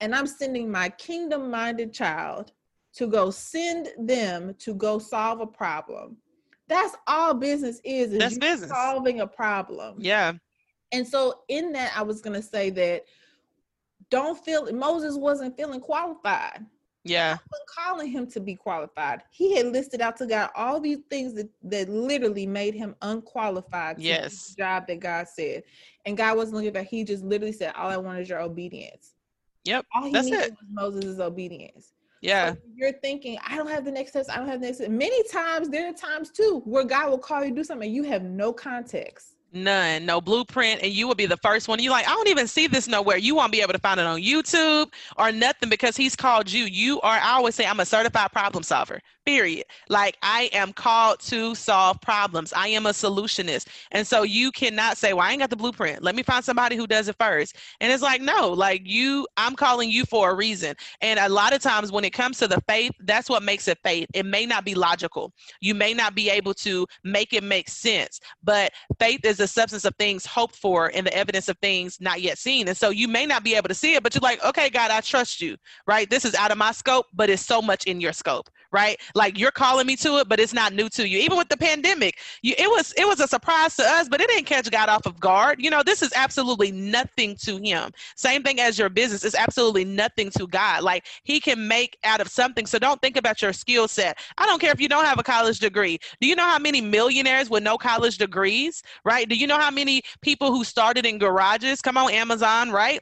Speaker 1: And I'm sending my kingdom minded child to go send them to go solve a problem. That's all business is, is
Speaker 2: That's business.
Speaker 1: solving a problem.
Speaker 2: Yeah.
Speaker 1: And so in that, I was gonna say that don't feel Moses wasn't feeling qualified.
Speaker 2: Yeah.
Speaker 1: calling him to be qualified. He had listed out to God all these things that, that literally made him unqualified to
Speaker 2: yes.
Speaker 1: the job that God said. And God wasn't looking at He just literally said, All I want is your obedience.
Speaker 2: Yep.
Speaker 1: All he
Speaker 2: that's
Speaker 1: needed
Speaker 2: it.
Speaker 1: was Moses' obedience.
Speaker 2: Yeah.
Speaker 1: So you're thinking, I don't have the next test. I don't have the next steps. Many times, there are times too where God will call you to do something and you have no context.
Speaker 2: None, no blueprint, and you will be the first one. You're like, I don't even see this nowhere. You won't be able to find it on YouTube or nothing because he's called you. You are, I always say, I'm a certified problem solver period. Like I am called to solve problems. I am a solutionist. And so you cannot say, well, I ain't got the blueprint. Let me find somebody who does it first. And it's like, no, like you, I'm calling you for a reason. And a lot of times when it comes to the faith, that's what makes it faith. It may not be logical. You may not be able to make it make sense, but faith is the substance of things hoped for and the evidence of things not yet seen. And so you may not be able to see it, but you're like, okay, God, I trust you, right? This is out of my scope, but it's so much in your scope, right? Like you're calling me to it, but it's not new to you. Even with the pandemic, you, it was it was a surprise to us, but it didn't catch God off of guard. You know, this is absolutely nothing to him. Same thing as your business is absolutely nothing to God. Like he can make out of something. So don't think about your skill set. I don't care if you don't have a college degree. Do you know how many millionaires with no college degrees, right? Do you know how many people who started in garages? Come on, Amazon, right?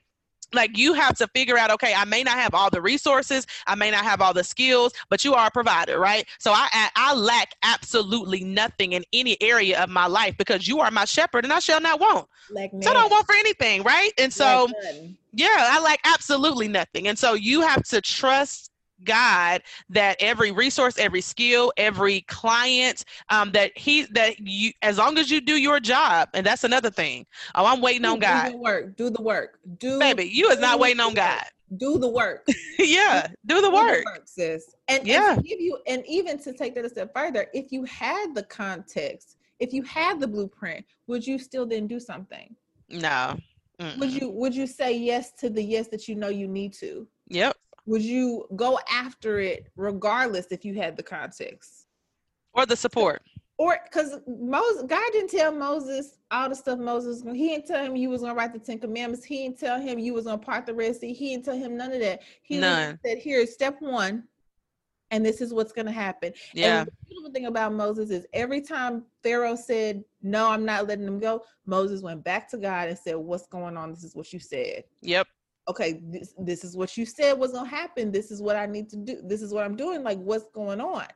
Speaker 2: Like you have to figure out okay i may not have all the resources i may not have all the skills but you are a provider right? So i i lack absolutely nothing in any area of my life because you are my shepherd and i shall not want. Like so i don't want for anything right? And so like yeah i lack absolutely nothing. And so you have to trust God that every resource, every skill, every client, um, that he that you as long as you do your job, and that's another thing. Oh, I'm waiting
Speaker 1: do,
Speaker 2: on God.
Speaker 1: Do the work. Do the work. Do
Speaker 2: baby, you is not waiting on God.
Speaker 1: Do the work.
Speaker 2: yeah, do the work. Do the work,
Speaker 1: sis. And yeah, and give you and even to take that a step further, if you had the context, if you had the blueprint, would you still then do something?
Speaker 2: No.
Speaker 1: Mm-mm. Would you would you say yes to the yes that you know you need to?
Speaker 2: Yep
Speaker 1: would you go after it regardless if you had the context
Speaker 2: or the support?
Speaker 1: Or because Moses, God didn't tell Moses all the stuff Moses. He didn't tell him you was gonna write the Ten Commandments. He didn't tell him you was gonna part the Red Sea. He didn't tell him none of that. He
Speaker 2: None.
Speaker 1: said, "Here's step one, and this is what's gonna happen."
Speaker 2: Yeah.
Speaker 1: And the beautiful thing about Moses is every time Pharaoh said, "No, I'm not letting them go," Moses went back to God and said, "What's going on? This is what you said."
Speaker 2: Yep
Speaker 1: okay, this, this is what you said was gonna happen. This is what I need to do. This is what I'm doing. Like, what's going on?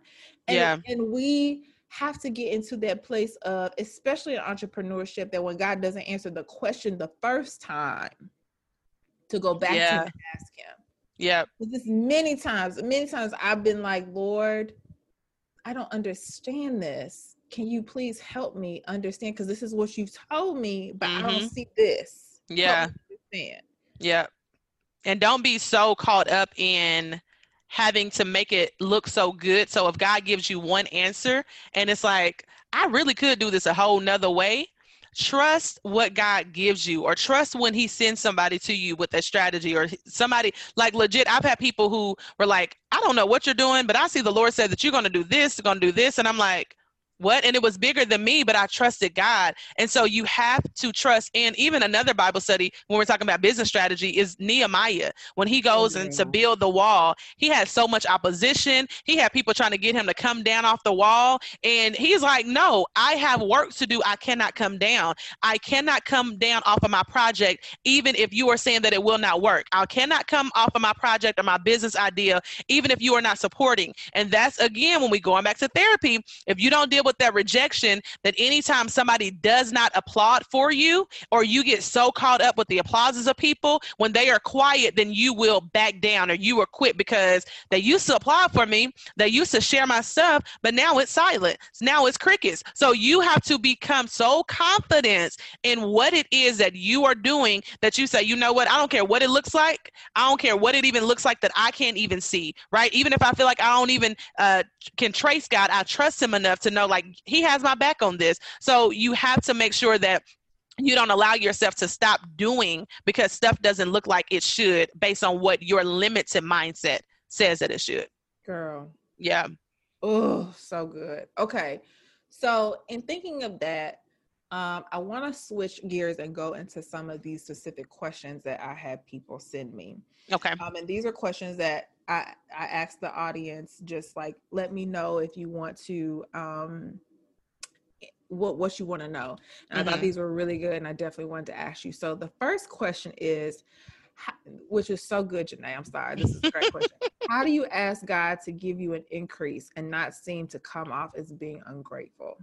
Speaker 1: And,
Speaker 2: yeah.
Speaker 1: And we have to get into that place of, especially in entrepreneurship, that when God doesn't answer the question the first time, to go back yeah. to and ask him.
Speaker 2: Yeah.
Speaker 1: Because many times, many times I've been like, Lord, I don't understand this. Can you please help me understand? Because this is what you've told me, but mm-hmm. I don't mm-hmm. see this.
Speaker 2: Yeah. Understand. Yeah and don't be so caught up in having to make it look so good. So if God gives you one answer and it's like, I really could do this a whole nother way, trust what God gives you or trust when he sends somebody to you with a strategy or somebody like legit. I've had people who were like, I don't know what you're doing, but I see the Lord said that you're going to do this, you're going to do this. And I'm like, what? And it was bigger than me but i trusted god. And so you have to trust. And even another bible study when we're talking about business strategy is nehemiah. When he goes and to build the wall he had so much opposition. He had people trying to get him to come down off the wall. And he's like no i have work to do. I cannot come down. I cannot come down off of my project even if you are saying that it will not work. I cannot come off of my project or my business idea even if you are not supporting. And that's again when we going back to therapy if you don't deal with that rejection that anytime somebody does not applaud for you or you get so caught up with the applauses of people when they are quiet then you will back down or you will quit because they used to applaud for me they used to share my stuff but now it's silent. Now it's crickets. So you have to become so confident in what it is that you are doing that you say you know what? I don't care what it looks like. I don't care what it even looks like that i can't even see right? Even if i feel like i don't even uh, can trace god i trust him enough to know like he has my back on this. So you have to make sure that you don't allow yourself to stop doing because stuff doesn't look like it should based on what your limited mindset says that it should.
Speaker 1: Girl.
Speaker 2: Yeah.
Speaker 1: Oh, so good. Okay. So, in thinking of that, Um, I want to switch gears and go into some of these specific questions that I had people send me.
Speaker 2: Okay.
Speaker 1: Um, and these are questions that I I asked the audience. Just like let me know if you want to um, what what you want to know. And I thought
Speaker 2: Mhm.
Speaker 1: these were really good, and I definitely wanted to ask you. So the first question is, which is so good, Janae. I'm sorry, this is a great question. How do you ask God to give you an increase and not seem to come off as being ungrateful?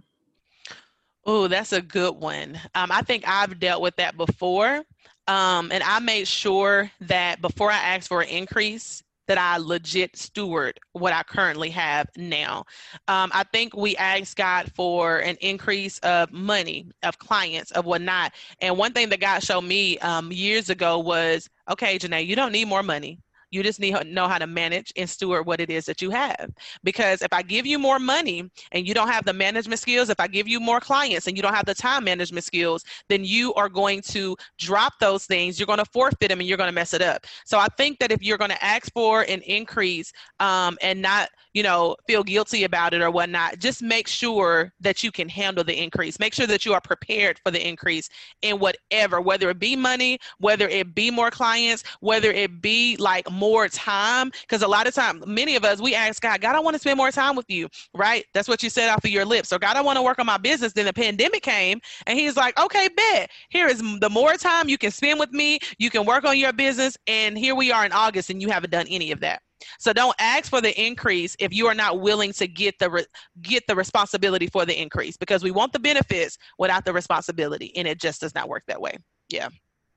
Speaker 2: Oh, that's a good one. Um, I think I've dealt with that before. Um, and I made sure that before I asked for an increase, that I legit steward what I currently have now. Um, I think we asked God for an increase of money, of clients, of whatnot. And one thing that God showed me um, years ago was okay, Janae, you don't need more money. You just need to know how to manage and steward what it is that you have. Because if I give you more money and you don't have the management skills, if I give you more clients and you don't have the time management skills, then you are going to drop those things. You're going to forfeit them and you're going to mess it up. So I think that if you're going to ask for an increase um, and not, you know, feel guilty about it or whatnot, just make sure that you can handle the increase. Make sure that you are prepared for the increase in whatever, whether it be money, whether it be more clients, whether it be like time. Because a lot of time, many of us, we ask God, God, I want to spend more time with you, right? That's what you said off of your lips. So God, I want to work on my business. Then the pandemic came and he's like, okay, bet. Here is the more time you can spend with me. You can work on your business. And here we are in August and you haven't done any of that. So don't ask for the increase if you are not willing to get the re- get the responsibility for the increase because we want the benefits without the responsibility and it just does not work that way. Yeah.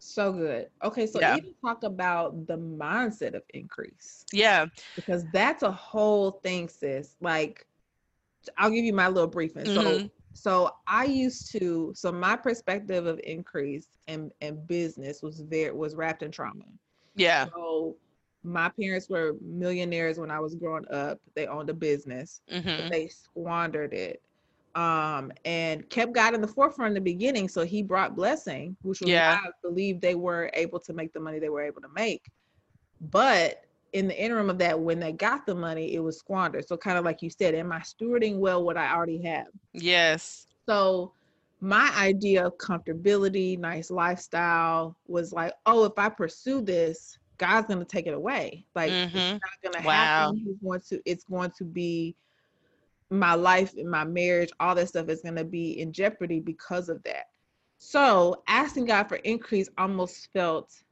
Speaker 1: So good. Okay, so
Speaker 2: Yeah.
Speaker 1: even talk about the mindset of increase
Speaker 2: Yeah.
Speaker 1: because that's a whole thing, sis. Like, I'll give you my little briefing. So,
Speaker 2: Mhm.
Speaker 1: so I used to. So my perspective of increase and and business was very was wrapped in trauma.
Speaker 2: Yeah.
Speaker 1: So my parents were millionaires when I was growing up. They owned a business. but
Speaker 2: hmm
Speaker 1: they squandered it um and kept god in the forefront in the beginning so he brought blessing which was
Speaker 2: Yeah.
Speaker 1: i believe they were able to make the money they were able to make but in the interim of that when they got the money it was squandered so kind of like you said am i stewarding well what i already have
Speaker 2: Yes.
Speaker 1: so my idea of comfortability nice lifestyle was like oh if i pursue this god's going to take it away like
Speaker 2: Mhm.
Speaker 1: it's not going to
Speaker 2: Wow.
Speaker 1: happen he's going to it's going to be my life and my marriage all that stuff is going to be in jeopardy because of that so asking god for increase almost felt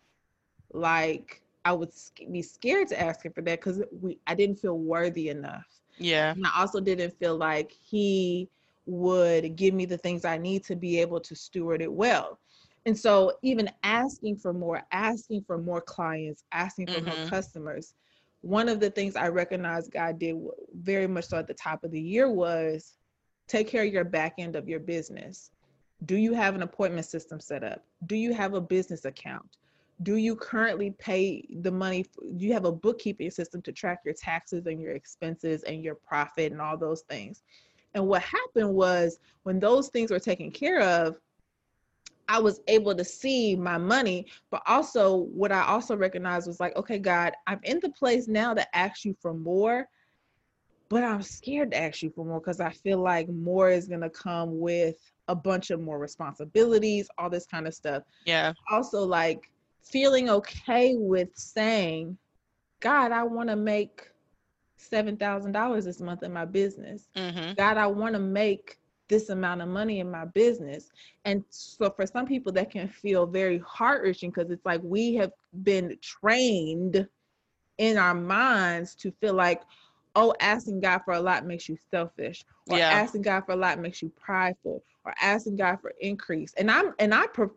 Speaker 1: like i would be scared to ask him for that because we i didn't feel worthy enough
Speaker 2: Yeah.
Speaker 1: and I also didn't feel like he would give me the things I need to be able to steward it well. And so, even asking for more, asking for more clients, asking for more
Speaker 2: Mhm.
Speaker 1: customers, one of the things I recognized God did very much so at the top of the year was take care of your back end of your business. Do you have an appointment system set up? Do you have a business account? Do you currently pay the money? Do you have a bookkeeping system to track your taxes and your expenses and your profit and all those things? And what happened was when those things were taken care of, I was able to see my money, but also what I also recognized was like, okay, God, I'm in the place now to ask you for more, but I'm scared to ask you for more because I feel like more is going to come with a bunch of more responsibilities, all this kind of stuff.
Speaker 2: Yeah.
Speaker 1: Also, like feeling okay with saying, God, I want to make $7,000 this month in my business.
Speaker 2: hmm
Speaker 1: God, I want to make this amount of money in my business. And so for some people that can feel very heart wrenching because it's like we have been trained in our minds to feel like, oh, asking God for a lot makes you selfish, or
Speaker 2: Yeah.
Speaker 1: asking God for a lot makes you prideful, or asking God for increase. And I'm and I per-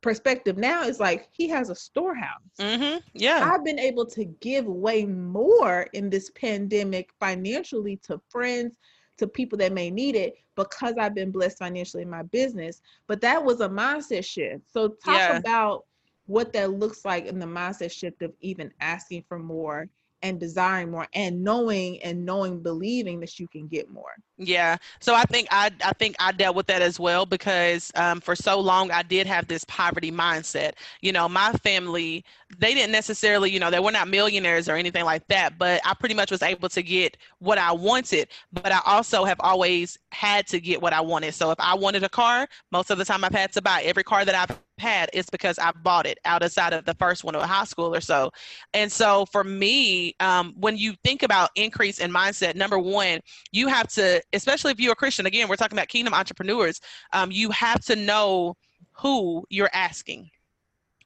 Speaker 1: perspective now is like he has a storehouse.
Speaker 2: hmm Yeah.
Speaker 1: I've been able to give way more in this pandemic financially to friends, to people that may need it because I've been blessed financially in my business. But that was a mindset shift. So talk
Speaker 2: Yeah.
Speaker 1: about what that looks like in the mindset shift of even asking for more and desiring more and knowing and knowing believing that you can get more.
Speaker 2: Yeah so i think i i think i dealt with that as well because um, for so long i did have this poverty mindset. You know my family they didn't necessarily you know they were not millionaires or anything like that but i pretty much was able to get what i wanted but i also have always had to get what i wanted. So if i wanted a car most of the time i've had to buy every car that i've had it's because I bought it outside of the first one of high school or so. And so for me, um, when you think about increase in mindset, number one, you have to, especially if you're a Christian, again, we're talking about kingdom entrepreneurs, um, you have to know who you're asking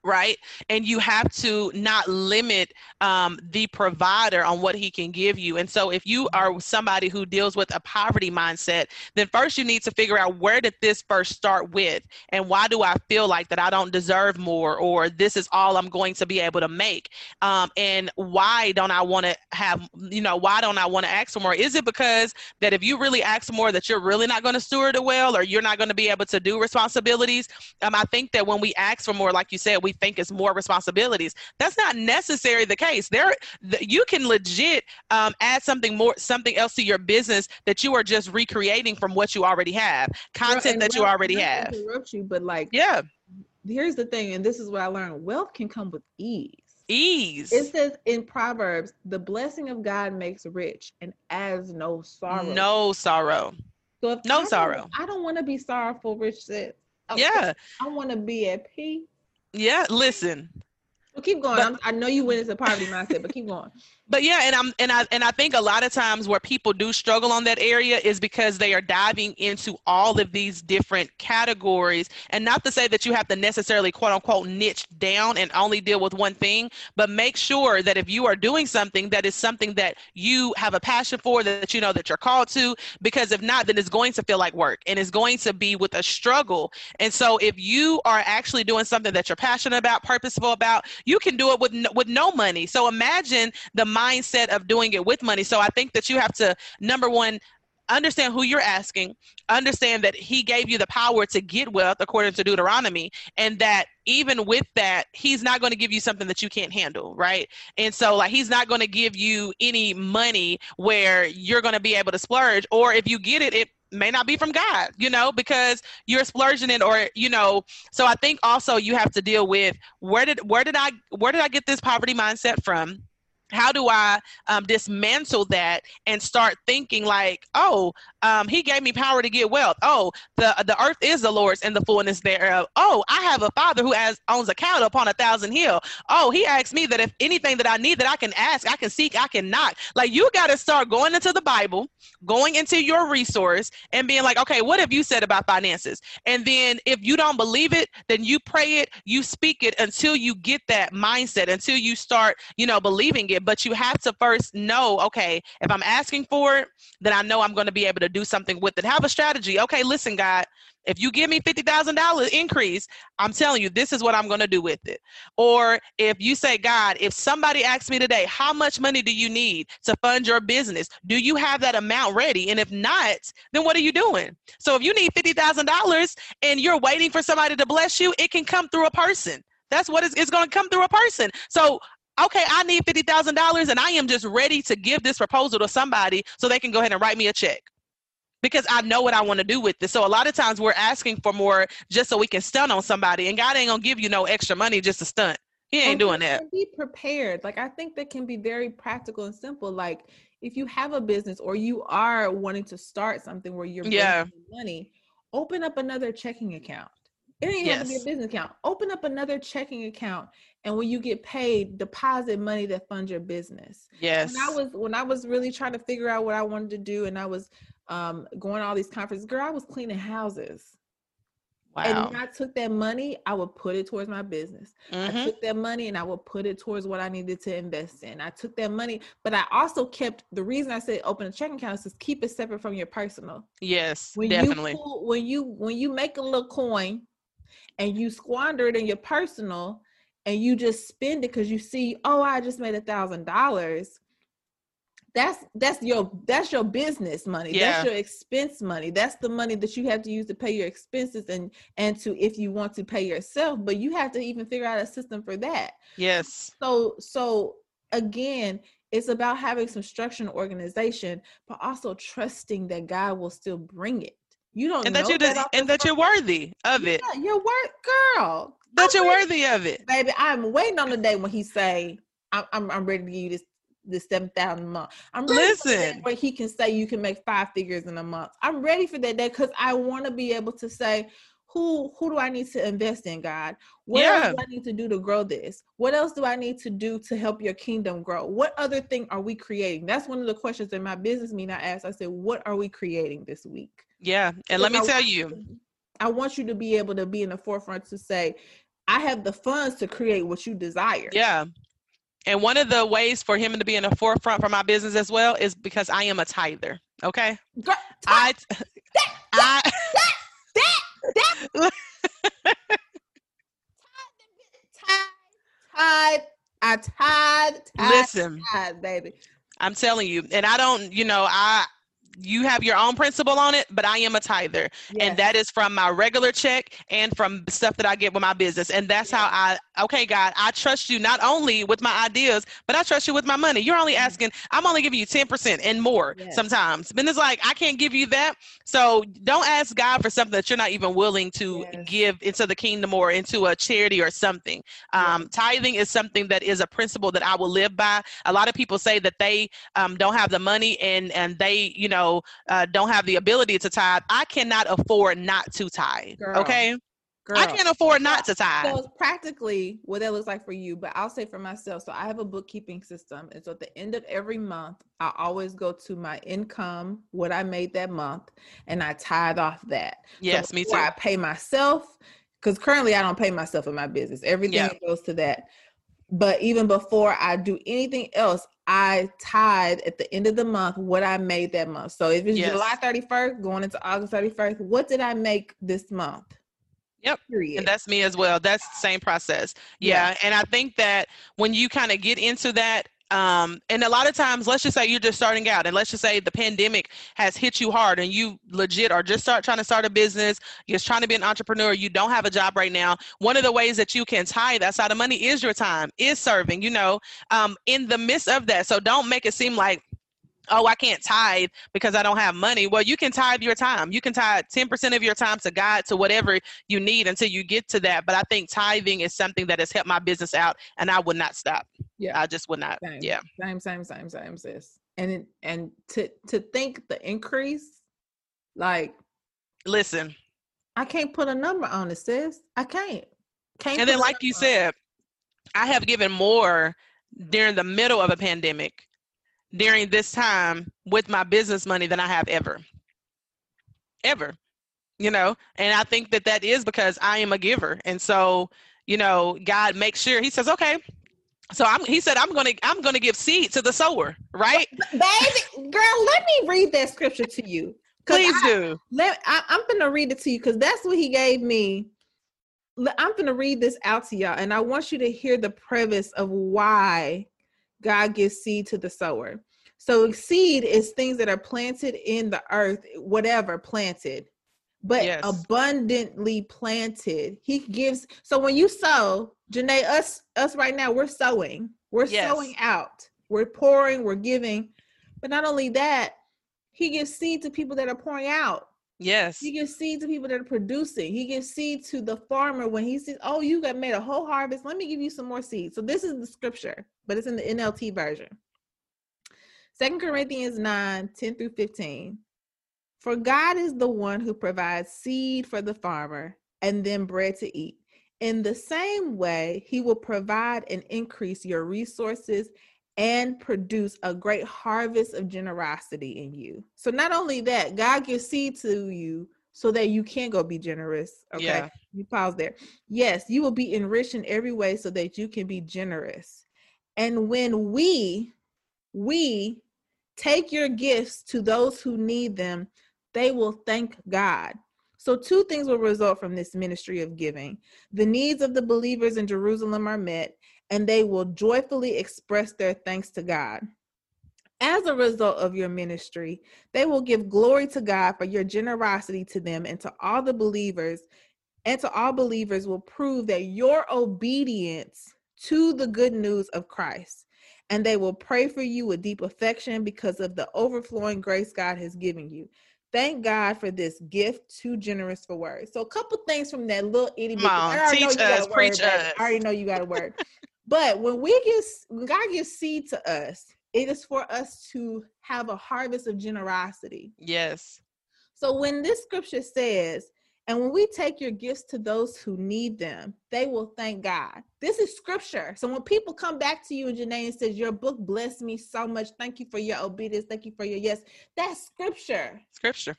Speaker 2: right? And you have to not limit um, the provider on what he can give you. And so, if you are somebody who deals with a poverty mindset, then first you need to figure out where did this first start with, and why do I feel like that I don't deserve more, or this is all I'm going to be able to make, um, and why don't I want to have, you know, why don't I want to ask for more? Is it because that if you really ask more, that you're really not going to steward it well, or you're not going to be able to do responsibilities? Um, I think that when we ask for more, like you said, we think it's more responsibilities. That's not necessarily the case. There, you can legit um, add something more, something else to your business that you are just recreating from what you already have, content that you already have.
Speaker 1: Interrupt you, but like,
Speaker 2: yeah.
Speaker 1: Here's the thing, and this is what I learned: wealth can come with ease.
Speaker 2: Ease.
Speaker 1: It says in Proverbs, "The blessing of God makes rich and adds no sorrow."
Speaker 2: No sorrow.
Speaker 1: So if
Speaker 2: no
Speaker 1: I
Speaker 2: sorrow.
Speaker 1: I don't want to be sorrowful, Rich said.
Speaker 2: Yeah.
Speaker 1: I want to be at peace
Speaker 2: yeah, listen.
Speaker 1: Well, keep going. But, i know you went into poverty mindset, but keep going
Speaker 2: but yeah and i'm and i and i think a lot of times where people do struggle on that area is because they are diving into all of these different categories. And not to say that you have to necessarily quote unquote niche down and only deal with one thing but make sure that if you are doing something that is something that you have a passion for that you know that you're called to because if not then it's going to feel like work and it's going to be with a struggle. And so if you are actually doing something that you're passionate about purposeful about you can do it with no, with no money. So imagine the mindset of doing it with money. So I think that you have to, number one, understand who you're asking, understand that he gave you the power to get wealth according to Deuteronomy, and that even with that, he's not going to give you something that you can't handle, right? And so, like, he's not going to give you any money where you're going to be able to splurge, or if you get it, it may not be from God, you know, because you're splurging it or you know. So I think also you have to deal with where did where did I where did I get this poverty mindset from? How do I um, dismantle that and start thinking like, oh, um, he gave me power to get wealth. Oh, the the earth is the Lord's and the fullness thereof. Oh, I have a father who has owns a cattle upon a thousand hill. Oh, he asked me that if anything that I need that I can ask, I can seek, I can knock. Like you got to start going into the Bible, going into your resource, and being like, okay, what have you said about finances? And then if you don't believe it, then you pray it, you speak it until you get that mindset, until you start, you know, believing it. But you have to first know, okay, if I'm asking for it, then I know I'm going to be able to do something with it. Have a strategy. Okay, listen, God, if you give me $50,000 increase, I'm telling you, this is what I'm going to do with it. Or if you say, God, if somebody asks me today, how much money do you need to fund your business? Do you have that amount ready? And if not, then what are you doing? So if you need $50,000 and you're waiting for somebody to bless you, it can come through a person. That's what it's, it's going to come through a person. So okay, I need $50,000 and I am just ready to give this proposal to somebody so they can go ahead and write me a check because I know what I want to do with this. So a lot of times we're asking for more just so we can stunt on somebody, and God ain't gonna give you no extra money just to stunt. He ain't and doing that.
Speaker 1: Be prepared. Like I think that can be very practical and simple. Like if you have a business or you are wanting to start something where you're yeah money, open up another checking account. It ain't yes. have to be a business account. Open up another checking account, and when you get paid, deposit money that funds your business.
Speaker 2: Yes.
Speaker 1: When I was when I was really trying to figure out what I wanted to do, and I was um, going to all these conferences. Girl, I was cleaning houses. Wow. And when I took that money, I would put it towards my business. Mm-hmm. I took that money and I would put it towards what I needed to invest in. I took that money, but I also kept the reason I said open a checking account is keep it separate from your personal.
Speaker 2: Yes,
Speaker 1: when
Speaker 2: definitely.
Speaker 1: You pull, when you when you make a little coin and you squander it in your personal and you just spend it because you see, oh, I just made a thousand dollars. That's that's your that's your business money. Yeah. that's your expense money. That's the money that you have to use to pay your expenses and and to if you want to pay yourself but you have to even figure out a system for that.
Speaker 2: Yes.
Speaker 1: So so again It's about having some structure and organization, but also trusting that God will still bring it. You don't
Speaker 2: and that you're
Speaker 1: that
Speaker 2: and that you're worthy of it.
Speaker 1: Yeah, you're worth girl.
Speaker 2: That I'm you're ready, worthy of it,
Speaker 1: baby. I'm waiting on the day when he say, "I'm I'm, I'm ready to give you this this seven thousand a month." I'm ready
Speaker 2: listen
Speaker 1: where he can say you can make five figures in a month. I'm ready for that day because I want to be able to say, who who do I need to invest in, God? What yeah. else do I need to do to grow this? What else do I need to do to help your kingdom grow? What other thing are we creating? That's one of the questions in my business meeting I asked. I said, what are we creating this week?
Speaker 2: Yeah. And let me I tell you,
Speaker 1: I want you to be able to be in the forefront to say, I have the funds to create what you desire.
Speaker 2: Yeah. And one of the ways for him to be in the forefront for my business as well is because I am a tither. Okay.
Speaker 1: Girl, I, that, I, that, that, tithe, tithe, I tithe, tithe,
Speaker 2: Listen,
Speaker 1: tithe, baby.
Speaker 2: I'm telling you, and I don't, you know, I you have your own principle on it, but I am a tither. Yes. And that is from my regular check and from stuff that I get with my business. And that's yes. how I, okay, God, I trust you not only with my ideas, but I trust you with my money. You're only mm-hmm. asking, I'm only giving you 10% and more yes. sometimes. But it's like, I can't give you that. So don't ask God for something that you're not even willing to give into the kingdom or into a charity or something. Um, tithing is something that is a principle that I will live by. A lot of people say that they um, don't have the money and, and they, you know, know, uh, don't have the ability to tithe, I cannot afford not to tithe. Girl, okay. Girl. I can't afford not to tithe.
Speaker 1: So it's practically what that looks like for you, but I'll say for myself. So I have a bookkeeping system. And so at the end of every month, I always go to my income, what I made that month, and I tithe off that.
Speaker 2: Yes,
Speaker 1: so
Speaker 2: me too.
Speaker 1: I pay myself, because currently I don't pay myself in my business. Everything yeah. goes to that. But even before I do anything else, I tied at the end of the month what I made that month. So if it's yes. July 31st going into August 31st, what did I make this month?
Speaker 2: Yep. Period. And that's me as well. That's the same process. Yeah. yeah. And I think that when you kind of get into that um, and a lot of times let's just say you're just starting out and let's just say the pandemic has hit you hard and you legit are just start trying to start a business you're trying to be an entrepreneur you don't have a job right now one of the ways that you can tie that side of money is your time is serving you know um, in the midst of that so don't make it seem like oh, I can't tithe because I don't have money. Well, you can tithe your time. You can tithe 10% of your time to God, to whatever you need until you get to that. But I think tithing is something that has helped my business out and I would not stop. Yeah. I just would not.
Speaker 1: Same.
Speaker 2: Yeah.
Speaker 1: Same, same, same, same, sis. And and to to think the increase, like
Speaker 2: listen.
Speaker 1: I can't put a number on it, sis. I can't. Can't
Speaker 2: and then like you said, I have given more mm-hmm. during the middle of a pandemic during this time with my business money than I have ever. Ever. You know, and I think that that is because I am a giver. And so, you know, God makes sure he says, okay, so I'm, he said, I'm going to, I'm going to give seed to the sower, right?
Speaker 1: Baby, girl, let me read that scripture to you.
Speaker 2: Please
Speaker 1: I,
Speaker 2: do.
Speaker 1: Let, I, I'm going to read it to you because that's what he gave me. I'm going to read this out to y'all, and I want you to hear the preface of why God gives seed to the sower. So seed is things that are planted in the earth, whatever planted, but yes. abundantly planted. He gives. So when you sow, Janae, us us right now, we're sowing. We're yes. sowing out. We're pouring. We're giving. But not only that, he gives seed to people that are pouring out.
Speaker 2: Yes.
Speaker 1: He gives seed to people that are producing. He gives seed to the farmer when he says, Oh, you got made a whole harvest. Let me give you some more seed. So this is the scripture, but it's in the NLT version. Second Corinthians 9 10 through 15. For God is the one who provides seed for the farmer and then bread to eat. In the same way, he will provide and increase your resources and produce a great harvest of generosity in you. So, not only that, God gives seed to you so that you can go be generous. Okay. Yeah. You pause there. Yes, you will be enriched in every way so that you can be generous. And when we, we Take your gifts to those who need them. They will thank God. So, two things will result from this ministry of giving. The needs of the believers in Jerusalem are met, and they will joyfully express their thanks to God. As a result of your ministry, they will give glory to God for your generosity to them and to all the believers, and to all believers will prove that your obedience to the good news of Christ and they will pray for you with deep affection because of the overflowing grace God has given you. Thank God for this gift, too generous for words. So, a couple things from that little itty bitty.
Speaker 2: On, teach us, preach us.
Speaker 1: I already know you got a word. but when we give, when God gives seed to us, it is for us to have a harvest of generosity.
Speaker 2: Yes.
Speaker 1: So when this scripture says, and when we take your gifts to those who need them, they will thank God. This is scripture. So when people come back to you and Janae and says, Your book blessed me so much. Thank you for your obedience. Thank you for your yes. That's scripture.
Speaker 2: Scripture.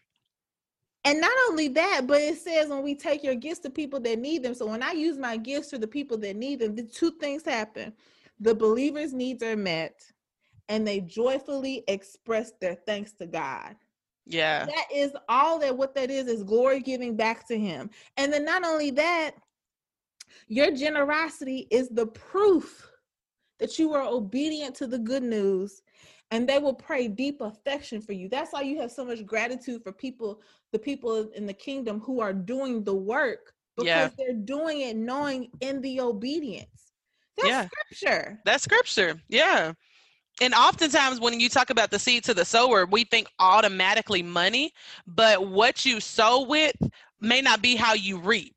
Speaker 1: And not only that, but it says when we take your gifts to people that need them. So when I use my gifts to the people that need them, the two things happen. The believer's needs are met, and they joyfully express their thanks to God.
Speaker 2: Yeah.
Speaker 1: That is all that what that is is glory giving back to him. And then not only that, your generosity is the proof that you are obedient to the good news and they will pray deep affection for you. That's why you have so much gratitude for people, the people in the kingdom who are doing the work because
Speaker 2: Yeah.
Speaker 1: they're doing it knowing in the obedience. That's
Speaker 2: Yeah.
Speaker 1: scripture.
Speaker 2: That's scripture. Yeah. And oftentimes, when you talk about the seed to the sower, we think automatically money, but what you sow with may not be how you reap.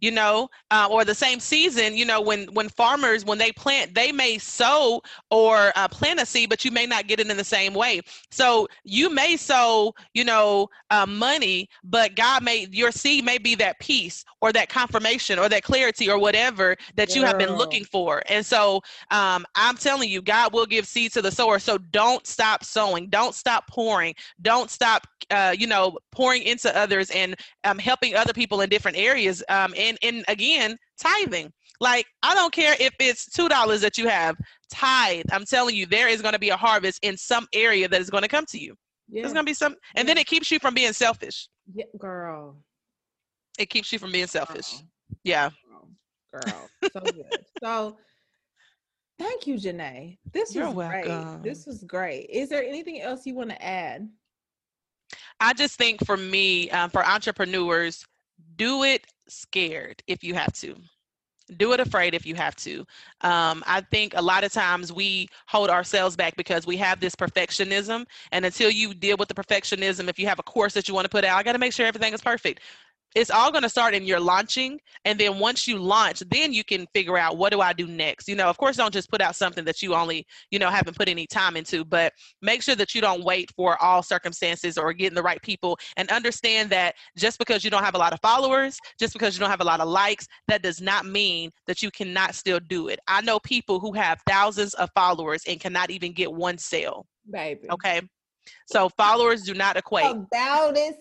Speaker 2: You know, uh, or the same season. You know, when when farmers when they plant, they may sow or uh, plant a seed, but you may not get it in the same way. So you may sow, you know, uh, money, but God may your seed may be that peace or that confirmation or that clarity or whatever that you have been looking for. And so um, I'm telling you, God will give seed to the sower. So don't stop sowing. Don't stop pouring. Don't stop, uh, you know, pouring into others and um, helping other people in different areas. Um, and and again, tithing. Like I don't care if it's two dollars that you have. Tithe. I'm telling you, there is going to be a harvest in some area that is going to come to you.
Speaker 1: Yeah.
Speaker 2: There's going to be some, and then it keeps you from being selfish.
Speaker 1: yeah, girl.
Speaker 2: It keeps you from being selfish.
Speaker 1: girl.
Speaker 2: Yeah.
Speaker 1: girl, girl. So good. so thank you, Janae. This
Speaker 2: You're
Speaker 1: was great. This was great. Is there anything else you want to add?
Speaker 2: I just think for me, um, for entrepreneurs, do it scared if you have to. Do it afraid if you have to. Um, I think a lot of times we hold ourselves back because we have this perfectionism. And until you deal with the perfectionism, if you have a course that you want to put out, I got to make sure everything is perfect. It's all going to start in your launching. And then once you launch, then you can figure out what do I do next? You know, of course, don't just put out something that you only, you know, haven't put any time into, but make sure that you don't wait for all circumstances or getting the right people and understand that just because you don't have a lot of followers, just because you don't have a lot of likes, that does not mean that you cannot still do it. I know people who have thousands of followers and cannot even get one sale.
Speaker 1: Baby.
Speaker 2: Okay. So followers do not equate.
Speaker 1: About it.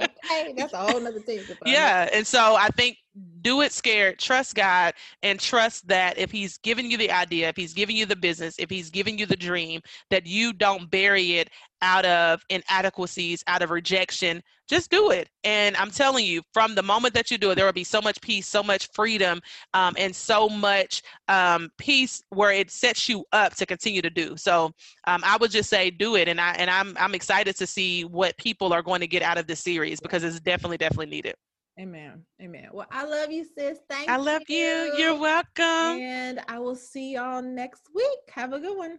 Speaker 1: Okay, that's a whole nother thing. to find out.
Speaker 2: Yeah. And so I think do it scared, trust God, and trust that if He's giving you the idea, if He's giving you the business, if He's giving you the dream, that you don't bury it out of inadequacies, out of rejection. Just do it. And I'm telling you, from the moment that you do it, there will be so much peace, so much freedom, um, and so much um, peace where it sets you up to continue to do. So um, I would just say do it. And I and I'm I'm excited to see what people are going to get out of this series because it's definitely, definitely needed.
Speaker 1: Amen. Amen. Well, I love you, sis. Thank
Speaker 2: I love you. You're welcome.
Speaker 1: And I will see y'all next week. Have a good one.